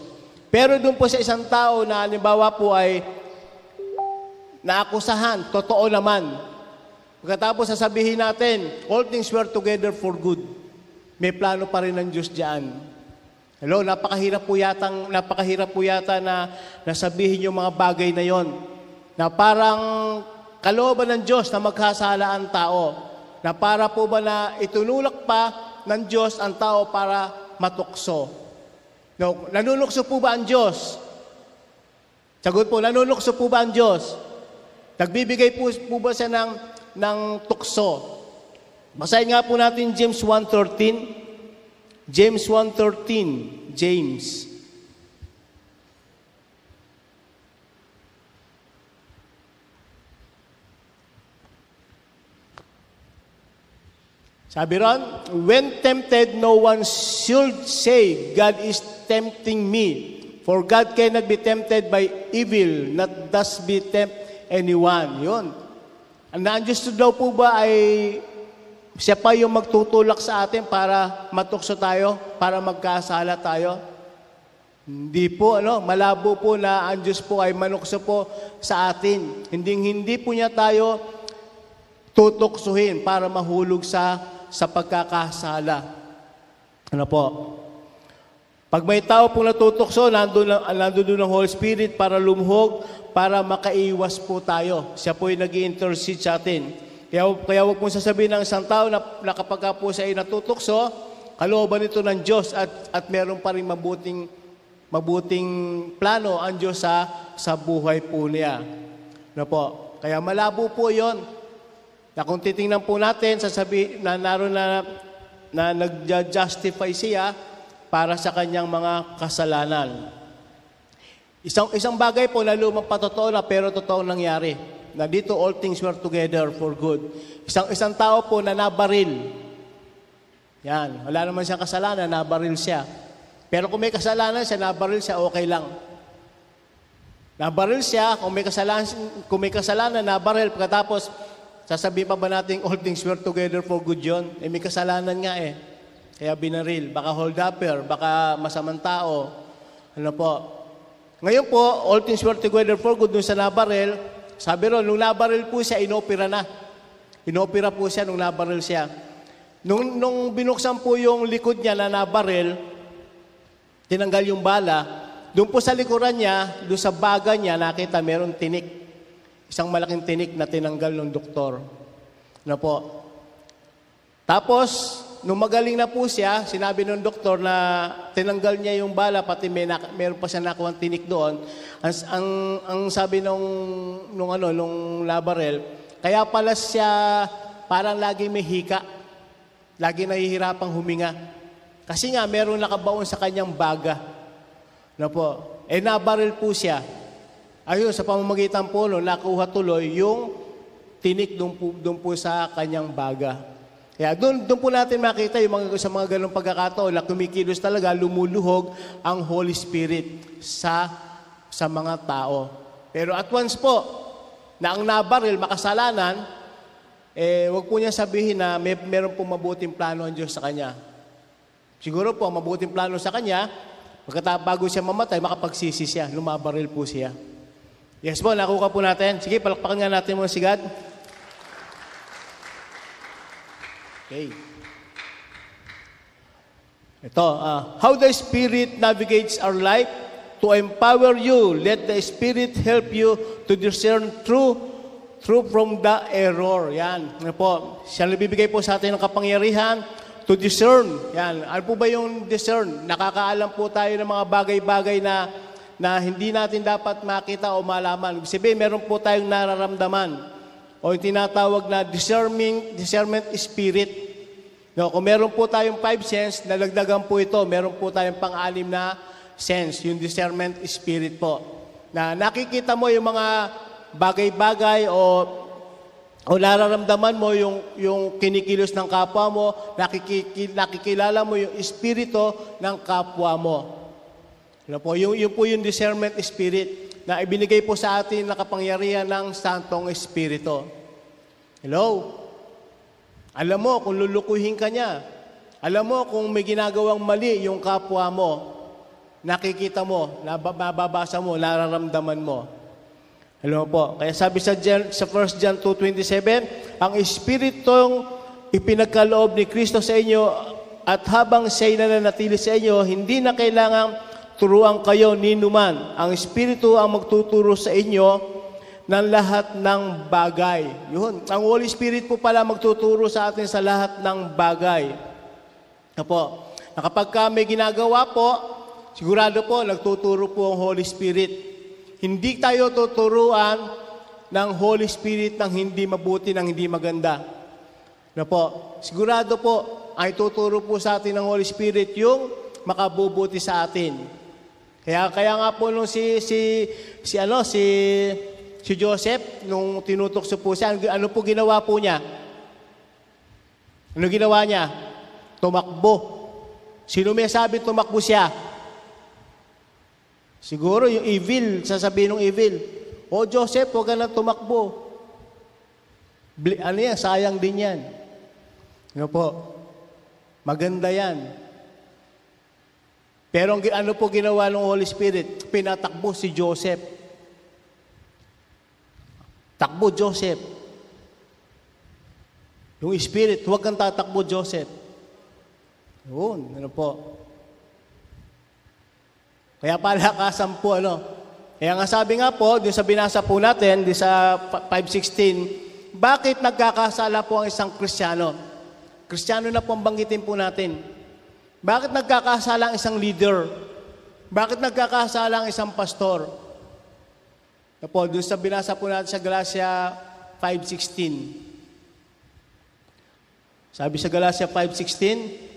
Pero doon po sa isang tao na halimbawa po ay naakusahan, totoo naman. Pagkatapos sasabihin natin, all things were together for good. May plano pa rin ng Diyos diyan. Hello, napakahirap po yata, napakahirap po yata na nasabihin yung mga bagay na yon. Na parang kalooban ng Diyos na magkasala ang tao. Na para po ba na itunulak pa ng Diyos ang tao para matukso. No, nanunukso po ba ang Diyos? Sagot po, nanunukso po ba ang Diyos? Nagbibigay po, po ba siya ng, ng tukso? Basahin nga po natin James 1.13. James 1.13. James. Sabi ron, when tempted, no one should say, God is tempting me. For God cannot be tempted by evil, not thus be tempt anyone. Yun. Ang nandiyos daw po ba ay siya pa yung magtutulak sa atin para matukso tayo, para magkasala tayo? Hindi po, ano, malabo po na ang Diyos po ay manukso po sa atin. Hindi, hindi po niya tayo tutuksuhin para mahulog sa sa pagkakasala. Ano po? Pag may tao pong natutukso, nandun, nandun doon ang Holy Spirit para lumhog, para makaiwas po tayo. Siya po yung nag intercede sa atin. Kaya, kaya huwag pong sasabihin ng isang tao na, na kapag ka po siya ay natutukso, kalooban ito ng Diyos at, at meron pa rin mabuting, mabuting plano ang Diyos sa, sa buhay po niya. Ano po? Kaya malabo po yon na kung titingnan po natin, sasabi, na naroon na, na nag-justify siya para sa kanyang mga kasalanan. Isang, isang bagay po na lumang patotoo na pero totoo nangyari. Na dito all things were together for good. Isang, isang tao po na nabaril. Yan, wala naman siyang kasalanan, nabaril siya. Pero kung may kasalanan siya, nabaril siya, okay lang. Nabaril siya, kung may kasalanan, kung may kasalanan nabaril, pagkatapos Sasabihin pa ba natin all things were together for good yun? Eh, may kasalanan nga eh. Kaya binaril. Baka hold upper, baka masamang tao. Ano po? Ngayon po, all things were together for good nung sa nabaril, sabi ron, nung nabaril po siya, inopera na. Inopera po siya nung nabaril siya. Nung, nung binuksan po yung likod niya na nabaril, tinanggal yung bala, doon po sa likuran niya, doon sa baga niya, nakita meron tinik. Isang malaking tinik na tinanggal ng doktor. Na po. Tapos, nung magaling na po siya, sinabi ng doktor na tinanggal niya yung bala, pati may nak- meron pa siya nakuha tinik doon. Ang, ang, ang sabi nung, nung, ano, nung labarel, kaya pala siya parang lagi may hika. Lagi nahihirapang huminga. Kasi nga, meron nakabaon sa kanyang baga. Na po. Eh, nabaril po siya. Ayun, sa pamamagitan po, no, nakuha tuloy yung tinik doon po, doon po sa kanyang baga. Kaya doon, doon po natin makita yung mga, sa mga ganong pagkakataon na kumikilos talaga, lumuluhog ang Holy Spirit sa, sa mga tao. Pero at once po, na ang nabaril, makasalanan, eh, wag po niya sabihin na may, meron pong mabuting plano ang Diyos sa kanya. Siguro po, mabuting plano sa kanya, pagkatapos bago siya mamatay, makapagsisi siya, lumabaril po siya. Yes po, nakuha po natin. Sige, palakpakan nga natin muna si God. Okay. Ito, uh, how the Spirit navigates our life to empower you. Let the Spirit help you to discern true true from the error. Yan. Ano po, siya nagbibigay po sa atin ng kapangyarihan to discern. Yan. Ano po ba yung discern? Nakakaalam po tayo ng mga bagay-bagay na na hindi natin dapat makita o malaman. Sabihin, meron po tayong nararamdaman o yung tinatawag na discerning, discernment spirit. No, kung meron po tayong five sense, nalagdagan po ito. Meron po tayong pang-anim na sense, yung discernment spirit po. Na nakikita mo yung mga bagay-bagay o o nararamdaman mo yung, yung kinikilos ng kapwa mo, nakikilala mo yung espiritu ng kapwa mo. Ano po, yung, yung po yung discernment spirit na ibinigay po sa atin na kapangyarihan ng Santong Espiritu. Hello? Alam mo kung lulukuhin ka niya. Alam mo kung may ginagawang mali yung kapwa mo. Nakikita mo, nababasa mo, nararamdaman mo. Hello po. Kaya sabi sa, Jan, sa 1 John 2.27, ang Espiritong ipinagkaloob ni Kristo sa inyo at habang siya'y nananatili sa inyo, hindi na kailangang turuan kayo ni numan. Ang Espiritu ang magtuturo sa inyo ng lahat ng bagay. Yun. Ang Holy Spirit po pala magtuturo sa atin sa lahat ng bagay. Apo. Na kapag ka may ginagawa po, sigurado po, nagtuturo po ang Holy Spirit. Hindi tayo tuturuan ng Holy Spirit ng hindi mabuti, ng hindi maganda. Na po, sigurado po, ay tuturo po sa atin ng Holy Spirit yung makabubuti sa atin. Kaya kaya nga po nung si si si ano si si Joseph nung tinutokso po siya, ano po ginawa po niya? Ano ginawa niya? Tumakbo. Sino may sabi tumakbo siya? Siguro yung evil, sasabihin ng evil, O Joseph, huwag ka na tumakbo. Ano yan, sayang din yan. Ano po? Maganda yan. Pero ano po ginawa ng Holy Spirit? Pinatakbo si Joseph. Takbo, Joseph. Yung Spirit, huwag kang tatakbo, Joseph. Yun, ano po? Kaya palakasan po, ano? Kaya nga sabi nga po, din sa binasa po natin, din sa 5.16, bakit nagkakasala po ang isang Kristiyano? Kristiyano na po ang banggitin po natin. Bakit nagkakasala ang isang leader? Bakit nagkakasala ang isang pastor? Na po, dun sa binasa po natin sa Galatia 5.16. Sabi sa Galatia 5.16,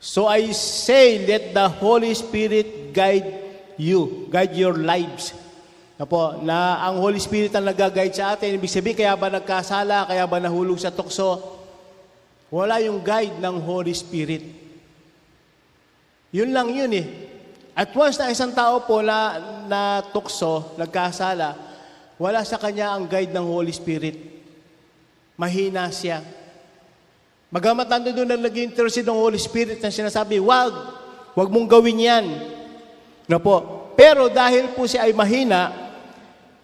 So I say, let the Holy Spirit guide you, guide your lives. Na po, na ang Holy Spirit ang nag-guide sa atin. Ibig sabihin, kaya ba nagkasala, kaya ba nahulog sa tukso? Wala yung guide ng Holy Spirit. Yun lang yun eh. At once na isang tao po na, na tukso, nagkasala, wala sa kanya ang guide ng Holy Spirit. Mahina siya. Magamat nandun doon na nag-intercede ng Holy Spirit na sinasabi, wag, wag mong gawin yan. Na po. Pero dahil po siya ay mahina,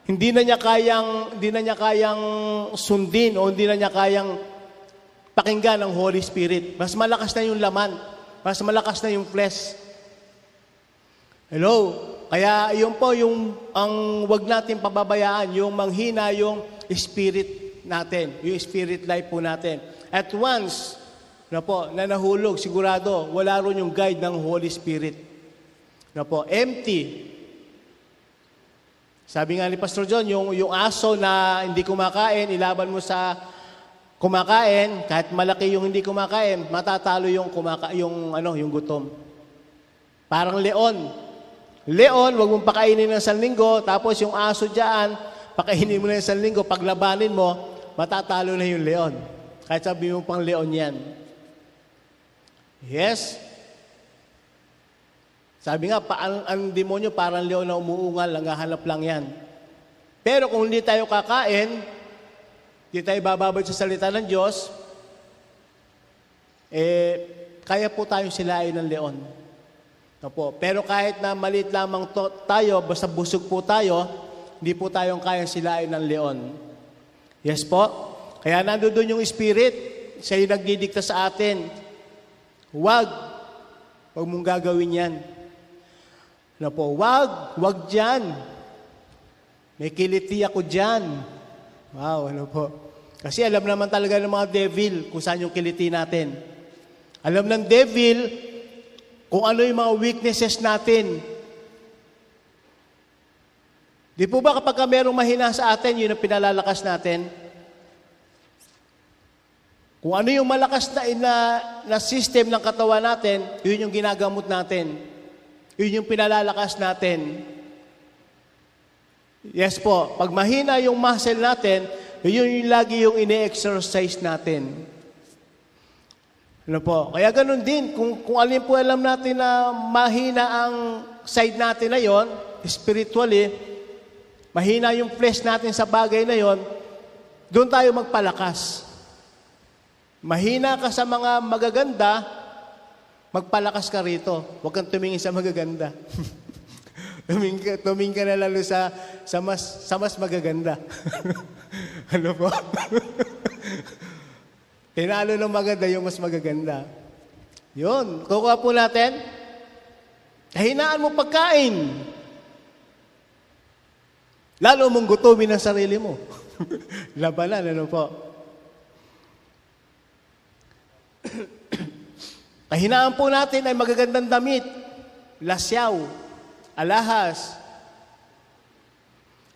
hindi na niya kayang hindi na niya kayang sundin o hindi na niya kayang pakinggan ng Holy Spirit. Mas malakas na yung laman. Mas malakas na yung flesh. Hello? Kaya yun po yung ang wag natin pababayaan, yung manghina yung spirit natin, yung spirit life po natin. At once na po, na nahulog, sigurado, wala ron yung guide ng Holy Spirit. Na po, empty. Sabi nga ni Pastor John, yung, yung aso na hindi kumakain, ilaban mo sa kumakain, kahit malaki yung hindi kumakain, matatalo yung, kumaka, yung, ano, yung gutom. Parang leon. Leon, wag mong pakainin ng isang linggo, tapos yung aso dyan, pakainin mo na ng isang linggo, paglabanin mo, matatalo na yung leon. Kahit sabi mo pang leon yan. Yes? Sabi nga, pa, ang, ang demonyo parang leon na umuungal, nanghahanap lang yan. Pero kung hindi tayo kakain, hindi tayo bababad sa salita ng Diyos, eh, kaya po tayong silain ng leon. Opo. Pero kahit na maliit lamang to, tayo, basta busog po tayo, hindi po tayong kayang silain ng leon. Yes po? Kaya nandoon yung Spirit, siya yung nagdidikta sa atin. Huwag, huwag mong gagawin yan. Ano po, wag, wag dyan. May kiliti ako dyan. Wow, ano po. Kasi alam naman talaga ng mga devil kung saan yung kiliti natin. Alam ng devil kung ano yung mga weaknesses natin. Di po ba kapag ka merong mahina sa atin, yun ang pinalalakas natin? Kung ano yung malakas na, na, na system ng katawan natin, yun yung ginagamot natin. Yun yung pinalalakas natin. Yes po, pag mahina yung muscle natin, yun yung lagi yung ine-exercise natin. Ano po? Kaya ganun din, kung, kung alin po alam natin na mahina ang side natin na yon, spiritually, mahina yung flesh natin sa bagay na yon, doon tayo magpalakas. Mahina ka sa mga magaganda, magpalakas ka rito. Huwag kang tumingin sa magaganda. tumingin, ka, tumingin ka na lalo sa, sa, mas, sa mas magaganda. ano po? Tinalo ng maganda yung mas magaganda. Yun, kukuha po natin. Kahinaan mo pagkain. Lalo mong gutumin ang sarili mo. Labanan, ano po? Kahinaan po natin ay magagandang damit, lasyaw, alahas.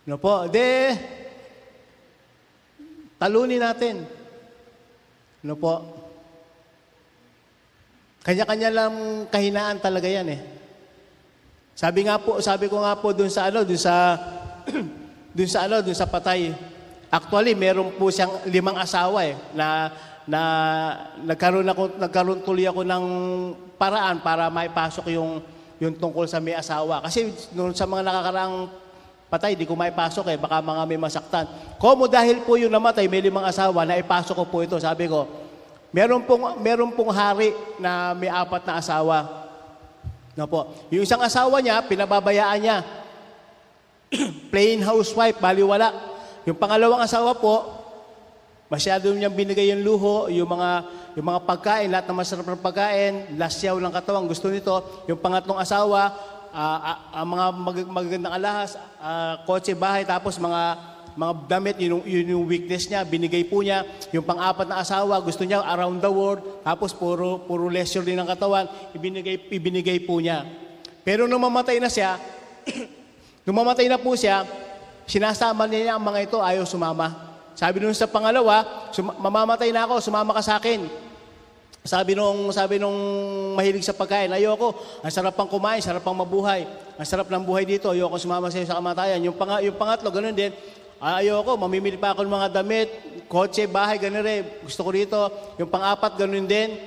Ano po? De, talunin natin. Ano po? Kanya-kanya lang kahinaan talaga yan eh. Sabi nga po, sabi ko nga po dun sa ano, dun sa dun sa ano, dun sa patay. Actually, meron po siyang limang asawa eh na na nagkaroon ako nagkaroon tuloy ako ng paraan para maipasok yung yung tungkol sa may asawa. Kasi noon sa mga nakakaraang patay, di ko maipasok eh, baka mga may masaktan. Komo dahil po yung namatay, may limang asawa, na ipasok ko po ito, sabi ko, meron pong, meron pong hari na may apat na asawa. No po. Yung isang asawa niya, pinababayaan niya. Plain housewife, baliwala. Yung pangalawang asawa po, masyado niyang binigay yung luho, yung mga, yung mga pagkain, lahat ng masarap ng pagkain, lasyaw ng katawan, gusto nito. Yung pangatlong asawa, uh, uh, mga mag- magagandang alahas, uh, kotse, bahay, tapos mga mga damit, yun, yun yung weakness niya, binigay po niya. Yung pang-apat na asawa, gusto niya around the world, tapos puro, puro leisure din ng katawan, ibinigay, ibinigay po niya. Pero nung mamatay na siya, nung mamatay na po siya, sinasama niya ang mga ito, ayaw sumama. Sabi nung sa pangalawa, mamamatay na ako, sumama ka sa akin. Sabi nung, sabi nung mahilig sa pagkain, ayoko, ang sarap pang kumain, sarap pang mabuhay. Ang sarap ng buhay dito, ayoko sumama sa iyo sa kamatayan. Yung, pang, yung pangatlo, ganun din, ayoko, mamimili pa ako ng mga damit, kotse, bahay, ganun rin. Gusto ko dito. Yung pang-apat, ganun din.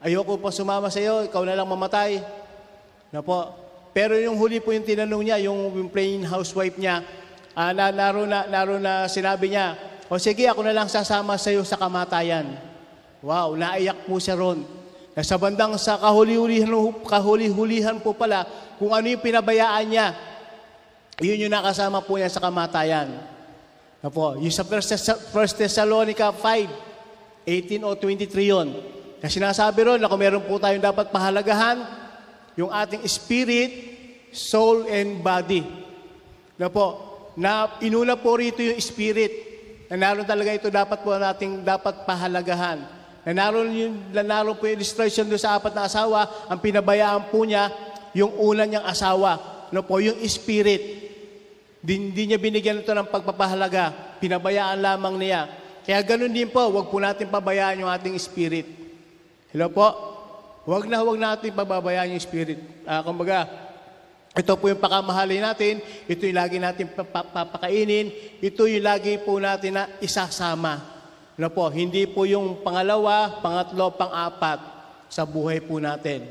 Ayoko pa sumama sa iyo, ikaw na lang mamatay. Na po. Pero yung huli po yung tinanong niya, yung plain housewife niya, uh, na, naro, na, naro na sinabi niya, o sige, ako na lang sasama sa iyo sa kamatayan. Wow, naiyak po siya ron. Sa bandang sa kahuli-hulihan, kahuli-hulihan po pala, kung ano yung pinabayaan niya, yun yung nakasama po niya sa kamatayan. Na po, yung sa 1 Thessalonica 5, 18 o 23 yun. Na sinasabi ron na kung meron po tayong dapat pahalagahan, yung ating spirit, soul, and body. Na po, na inuna po rito yung spirit. Na naroon talaga ito dapat po nating dapat pahalagahan. Na naroon, yung, na naroon po yung illustration doon sa apat na asawa, ang pinabayaan po niya, yung una niyang asawa, no po, yung spirit. Hindi niya binigyan ito ng pagpapahalaga. Pinabayaan lamang niya. Kaya ganun din po, wag po natin pabayaan yung ating spirit. Hello po? Wag na wag natin pababayaan yung spirit. Uh, kumbaga, ito po yung pakamahalin natin, ito yung lagi natin papakainin, ito yung lagi po natin na isasama. Ano po, hindi po yung pangalawa, pangatlo, pang-apat sa buhay po natin.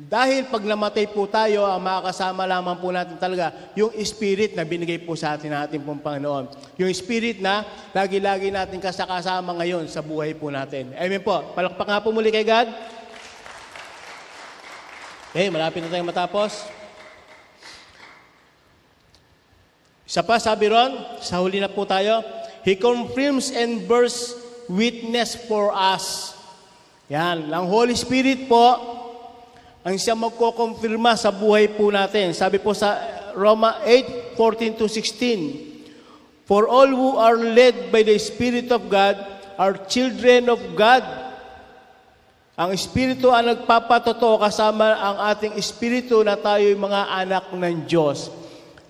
Dahil pag namatay po tayo, ang makakasama lamang po natin talaga yung spirit na binigay po sa atin natin pong Panginoon. Yung spirit na lagi-lagi natin kasakasama ngayon sa buhay po natin. Amen po. Palakpak nga po muli kay God. Okay, malapit na tayong matapos. Isa pa, sabi ron, sa huli na po tayo, He confirms and bears witness for us. Yan. Ang Holy Spirit po, ang siya magko-confirma sa buhay po natin. Sabi po sa Roma 8, 14 to 16, For all who are led by the Spirit of God are children of God. Ang Espiritu ang nagpapatotoo kasama ang ating Espiritu na tayo'y mga anak ng Diyos.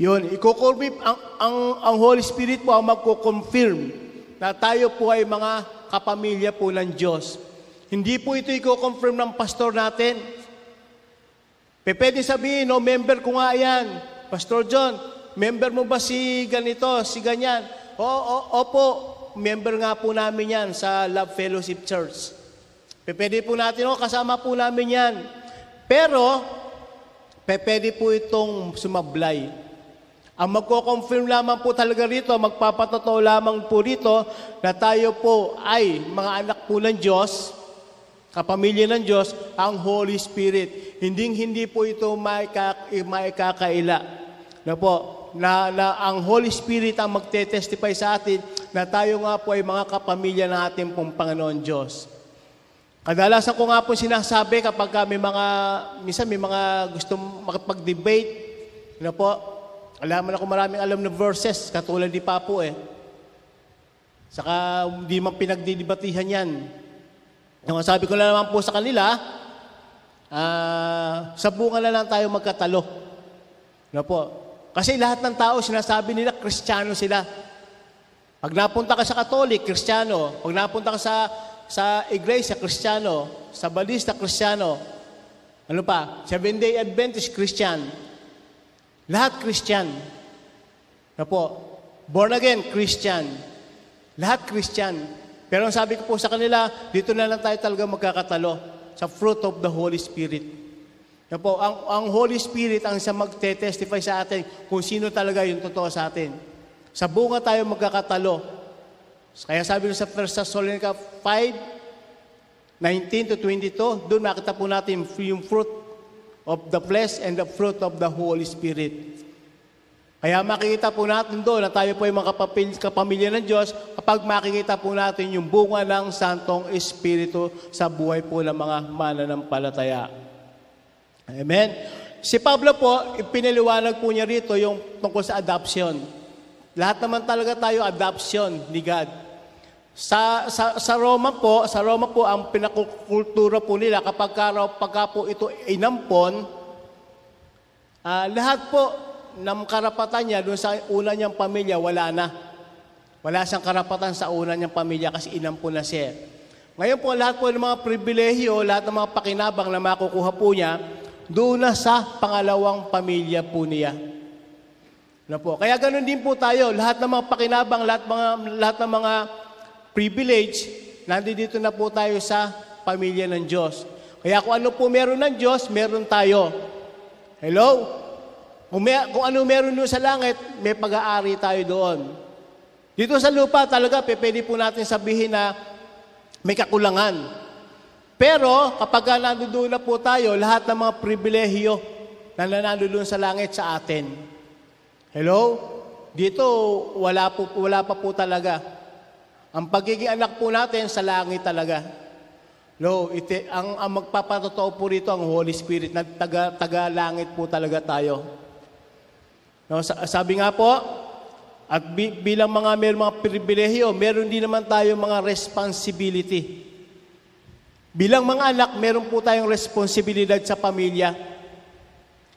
Yun, ikukonfirm, ang, ang, ang Holy Spirit po ang magkukonfirm na tayo po ay mga kapamilya po ng Diyos. Hindi po ito iko-confirm ng pastor natin. Pe, Pwede sabihin, no, member ko nga yan. Pastor John, member mo ba si ganito, si ganyan? O, o, opo, member nga po namin yan sa Love Fellowship Church. Pe, Pwede po natin, oh, kasama po namin yan. Pero, pe, pwede po itong sumablay. Ang magko-confirm lamang po talaga rito, magpapatotoo lamang po rito na tayo po ay mga anak po ng Diyos, kapamilya ng Diyos, ang Holy Spirit. Hindi hindi po ito maika- maikakaila. Na po, na, na ang Holy Spirit ang magte-testify sa atin na tayo nga po ay mga kapamilya ng ating pong Panginoon Diyos. Kadalasan ko nga po sinasabi kapag ka may mga, minsan may mga gusto makapag-debate, na po, alaman ako maraming alam na verses, katulad ni Papo eh. Saka hindi man pinagdidibatihan yan. Yung sabi ko na naman po sa kanila, ah, sa bunga na lang tayo magkatalo. Na po. Kasi lahat ng tao sinasabi nila Kristiyano sila. Pag napunta ka sa Katolik, Kristiyano. Pag napunta ka sa sa Iglesia, Kristiyano. Sa Balista, Kristiyano. Ano pa? Seven-day Adventist, Christian. Lahat Christian. Na po. Born again, Christian. Lahat Christian. Pero ang sabi ko po sa kanila, dito na lang tayo talaga magkakatalo sa fruit of the Holy Spirit. Na po, ang, ang Holy Spirit ang sa magte-testify sa atin kung sino talaga yung totoo sa atin. Sa bunga tayo magkakatalo. Kaya sabi nyo sa 1 Thessalonica 5, 19 to 22, doon makita po natin yung fruit of the flesh and the fruit of the Holy Spirit. Kaya makikita po natin doon na tayo po ay mga kapamilya ng Diyos kapag makikita po natin yung bunga ng Santong Espiritu sa buhay po ng mga mananampalataya. Amen? Si Pablo po, ipinaliwanag po niya rito yung tungkol sa adoption. Lahat naman talaga tayo adoption ni God. Sa, sa, sa Roma po, sa Roma po, ang pinakukultura po nila kapag ka, pagka po ito inampon, ah, lahat po ng karapatan niya doon sa una niyang pamilya, wala na. Wala siyang karapatan sa una niyang pamilya kasi inampon na siya. Ngayon po, lahat po ng mga pribilehyo, lahat ng mga pakinabang na makukuha po niya, doon na sa pangalawang pamilya po niya. Na po. Kaya ganun din po tayo, lahat ng mga pakinabang, lahat, mga, lahat ng mga privilege, nandito na po tayo sa pamilya ng Diyos. Kaya kung ano po meron ng Diyos, meron tayo. Hello? Kung, may, kung ano meron doon sa langit, may pag-aari tayo doon. Dito sa lupa talaga, pwede po natin sabihin na may kakulangan. Pero kapag ka nandoon na po tayo, lahat ng mga pribilehiyo na nandoon sa langit sa atin. Hello? Dito, wala, po, wala pa po talaga. Ang pagiging anak po natin sa langit talaga. No, ite, ang, ang magpapatotoo po rito ang Holy Spirit na taga, taga langit po talaga tayo. No, sa- sabi nga po, at bi- bilang mga may mga pribilehyo, meron din naman tayo mga responsibility. Bilang mga anak, meron po tayong responsibilidad sa pamilya.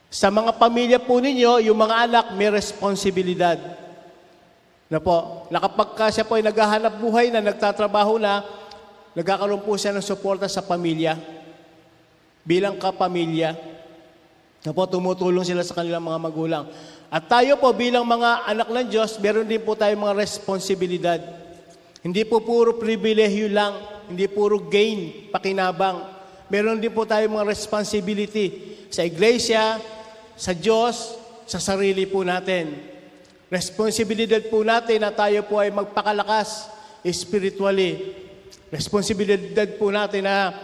Sa mga pamilya po ninyo, yung mga anak may responsibilidad. Na po, na kapag ka siya po ay naghahanap buhay na nagtatrabaho na, nagkakaroon po siya ng suporta sa pamilya. Bilang kapamilya. Na po, tumutulong sila sa kanilang mga magulang. At tayo po bilang mga anak ng Diyos, meron din po tayong mga responsibilidad. Hindi po puro pribilehyo lang, hindi puro gain, pakinabang. Meron din po tayong mga responsibility sa iglesia, sa Diyos, sa sarili po natin. Responsibilidad po natin na tayo po ay magpakalakas spiritually. Responsibilidad po natin na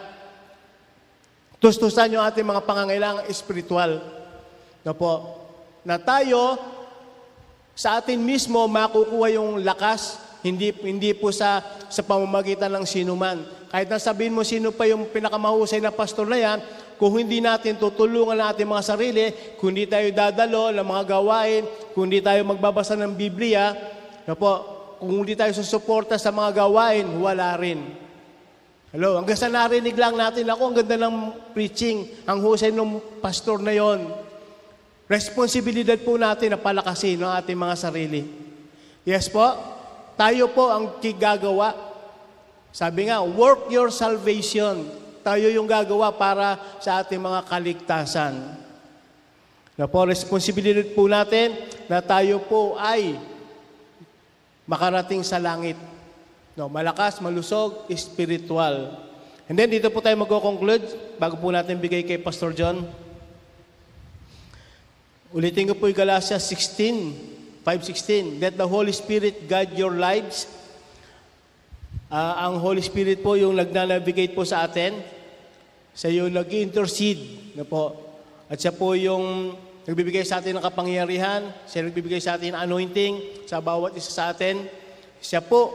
tustusan yung ating mga pangangailangan spiritual. Na po, na tayo sa atin mismo makukuha yung lakas, hindi hindi po sa sa pamamagitan ng sinuman. Kahit na sabihin mo sino pa yung pinakamahusay na pastor na yan, kung hindi natin tutulungan ang ating mga sarili, kung hindi tayo dadalo ng mga gawain, kung hindi tayo magbabasa ng Biblia, na po, kung hindi tayo susuporta sa mga gawain, wala rin. Hello, hanggang sa narinig lang natin ako, ang ganda ng preaching, ang husay ng pastor na yon. Responsibilidad po natin na palakasin ang ating mga sarili. Yes po, tayo po ang gagawa. Sabi nga, work your salvation. Tayo yung gagawa para sa ating mga kaligtasan. Na po, responsibilidad po natin na tayo po ay makarating sa langit. No, malakas, malusog, spiritual. And then dito po tayo mag-conclude bago po natin bigay kay Pastor John. Ulitin ko po yung Galatians 16, 5.16. Let the Holy Spirit guide your lives. Uh, ang Holy Spirit po yung nagnanavigate po sa atin. Sa yung nag-intercede na po. At siya po yung nagbibigay sa atin ng kapangyarihan. Siya nagbibigay sa atin ng anointing sa bawat isa sa atin. Siya po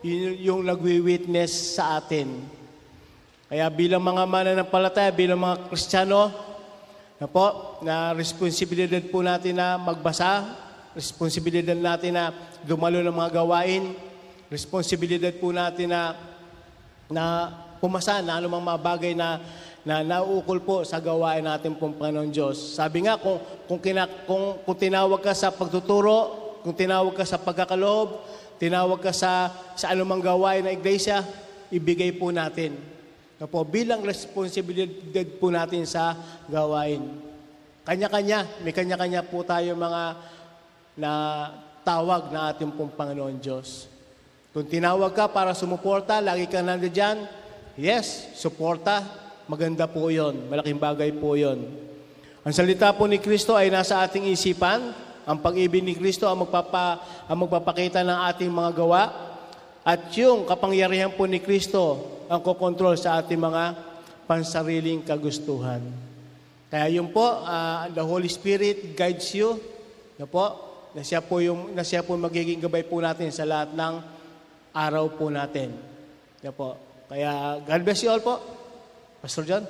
yun yung nagwi-witness sa atin. Kaya bilang mga mananampalataya, bilang mga Kristiyano, na po, na responsibilidad po natin na magbasa, responsibilidad natin na dumalo ng mga gawain, responsibilidad po natin na na pumasa na anumang mga bagay na na nauukol po sa gawain natin pong Panginoon Diyos. Sabi nga, kung, kung, kina, kung, kung tinawag ka sa pagtuturo, kung tinawag ka sa pagkakaloob, tinawag ka sa, sa anumang gawain ng iglesia, ibigay po natin. Na po, bilang responsibilidad po natin sa gawain. Kanya-kanya, may kanya-kanya po tayo mga na tawag na ating pong Panginoon Diyos. Kung tinawag ka para sumuporta, lagi ka nandiyan, yes, suporta, maganda po yon, malaking bagay po yon. Ang salita po ni Kristo ay nasa ating isipan, ang pag-ibig ni Kristo ang, magpapa, ang magpapakita ng ating mga gawa at yung kapangyarihan po ni Kristo ang kokontrol sa ating mga pansariling kagustuhan. Kaya yun po, uh, the Holy Spirit guides you. Na po, na siya po yung na siya po magiging gabay po natin sa lahat ng araw po natin. Na po. Kaya God bless you all po. Pastor John.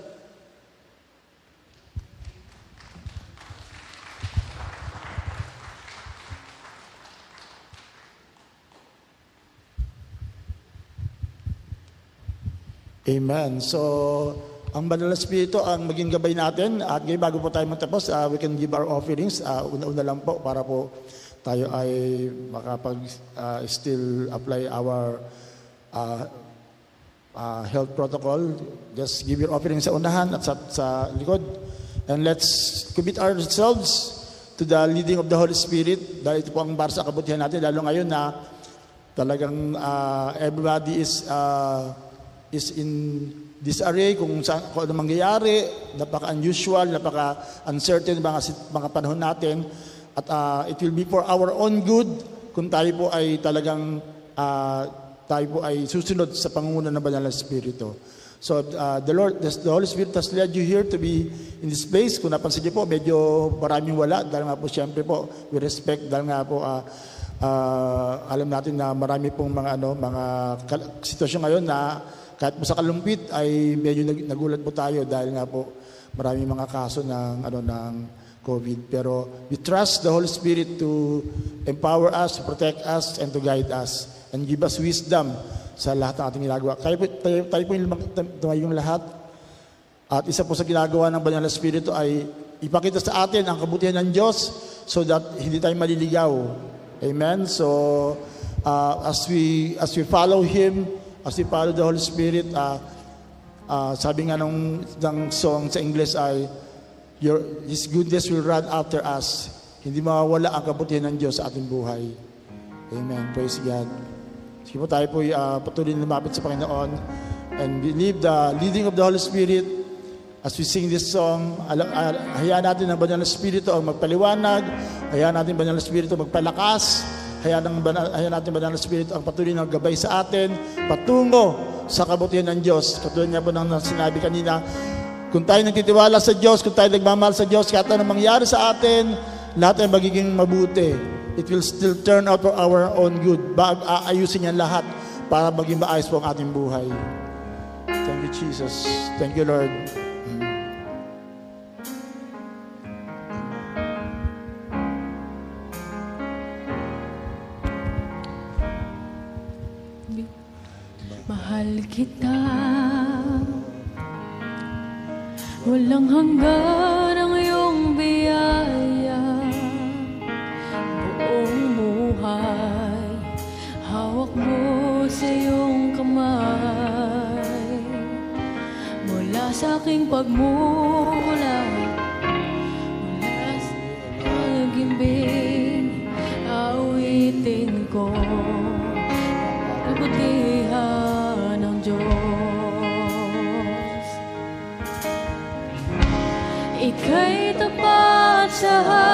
Amen. So, ang Banal na Espiritu ang maging gabay natin. At ngayon, bago po tayo magtapos, uh, we can give our offerings. Uh, una-una lang po para po tayo ay makapag uh, still apply our uh, uh, health protocol. Just give your offering sa unahan at sa, sa likod. And let's commit ourselves to the leading of the Holy Spirit dahil ito po ang para sa kabutihan natin, lalo ngayon na talagang uh, everybody is uh, is in disarray kung, sa, kung ano mangyayari, napaka-unusual, napaka-uncertain mga, mga panahon natin. At uh, it will be for our own good kung tayo po ay talagang uh, tayo po ay susunod sa pangunguna ng Banal na Espiritu. So uh, the Lord, the Holy Spirit has led you here to be in this place. Kung napansin niyo po, medyo maraming wala. Dahil nga po, siyempre po, we respect. Dahil nga po, uh, uh, alam natin na marami pong mga, ano, mga sitwasyon ngayon na kahit po sa kalumpit ay medyo nagulat po tayo dahil nga po maraming mga kaso ng ano ng COVID. Pero we trust the Holy Spirit to empower us, to protect us, and to guide us. And give us wisdom sa lahat ng ating ginagawa. Tayo po, tayo, tayo po tumayong lahat. At isa po sa ginagawa ng Banal na Espiritu ay ipakita sa atin ang kabutihan ng Diyos so that hindi tayo maliligaw. Amen? So, uh, as we as we follow Him, as we follow the Holy Spirit, uh, uh, sabi nga nung, ng song sa English ay, Your, His goodness will run after us. Hindi mawawala ang kabutihan ng Diyos sa ating buhay. Amen. Praise God. Sige po tayo po uh, patuloy na lumapit sa Panginoon and believe the leading of the Holy Spirit as we sing this song. Al- hayaan natin ang Banal na Espiritu ang magpaliwanag. Hayaan natin ang Banal na Espiritu magpalakas. Hayaan, ng, hayaan natin banal na Espiritu ang patuloy na gabay sa atin, patungo sa kabutihan ng Diyos. Katulad niya po nang sinabi kanina, kung tayo nagtitiwala sa Diyos, kung tayo nagmamahal sa Diyos, kahit anong mangyari sa atin, lahat ay magiging mabuti. It will still turn out for our own good. Bag aayusin niya lahat para maging maayos po ang ating buhay. Thank you, Jesus. Thank you, Lord. Mahal kita. Walang hanggan ang iyong biyaya. Buong buhay Hawak mo sa iyong kamay. Mula sa aking pagmumula Kay tapat sa hangin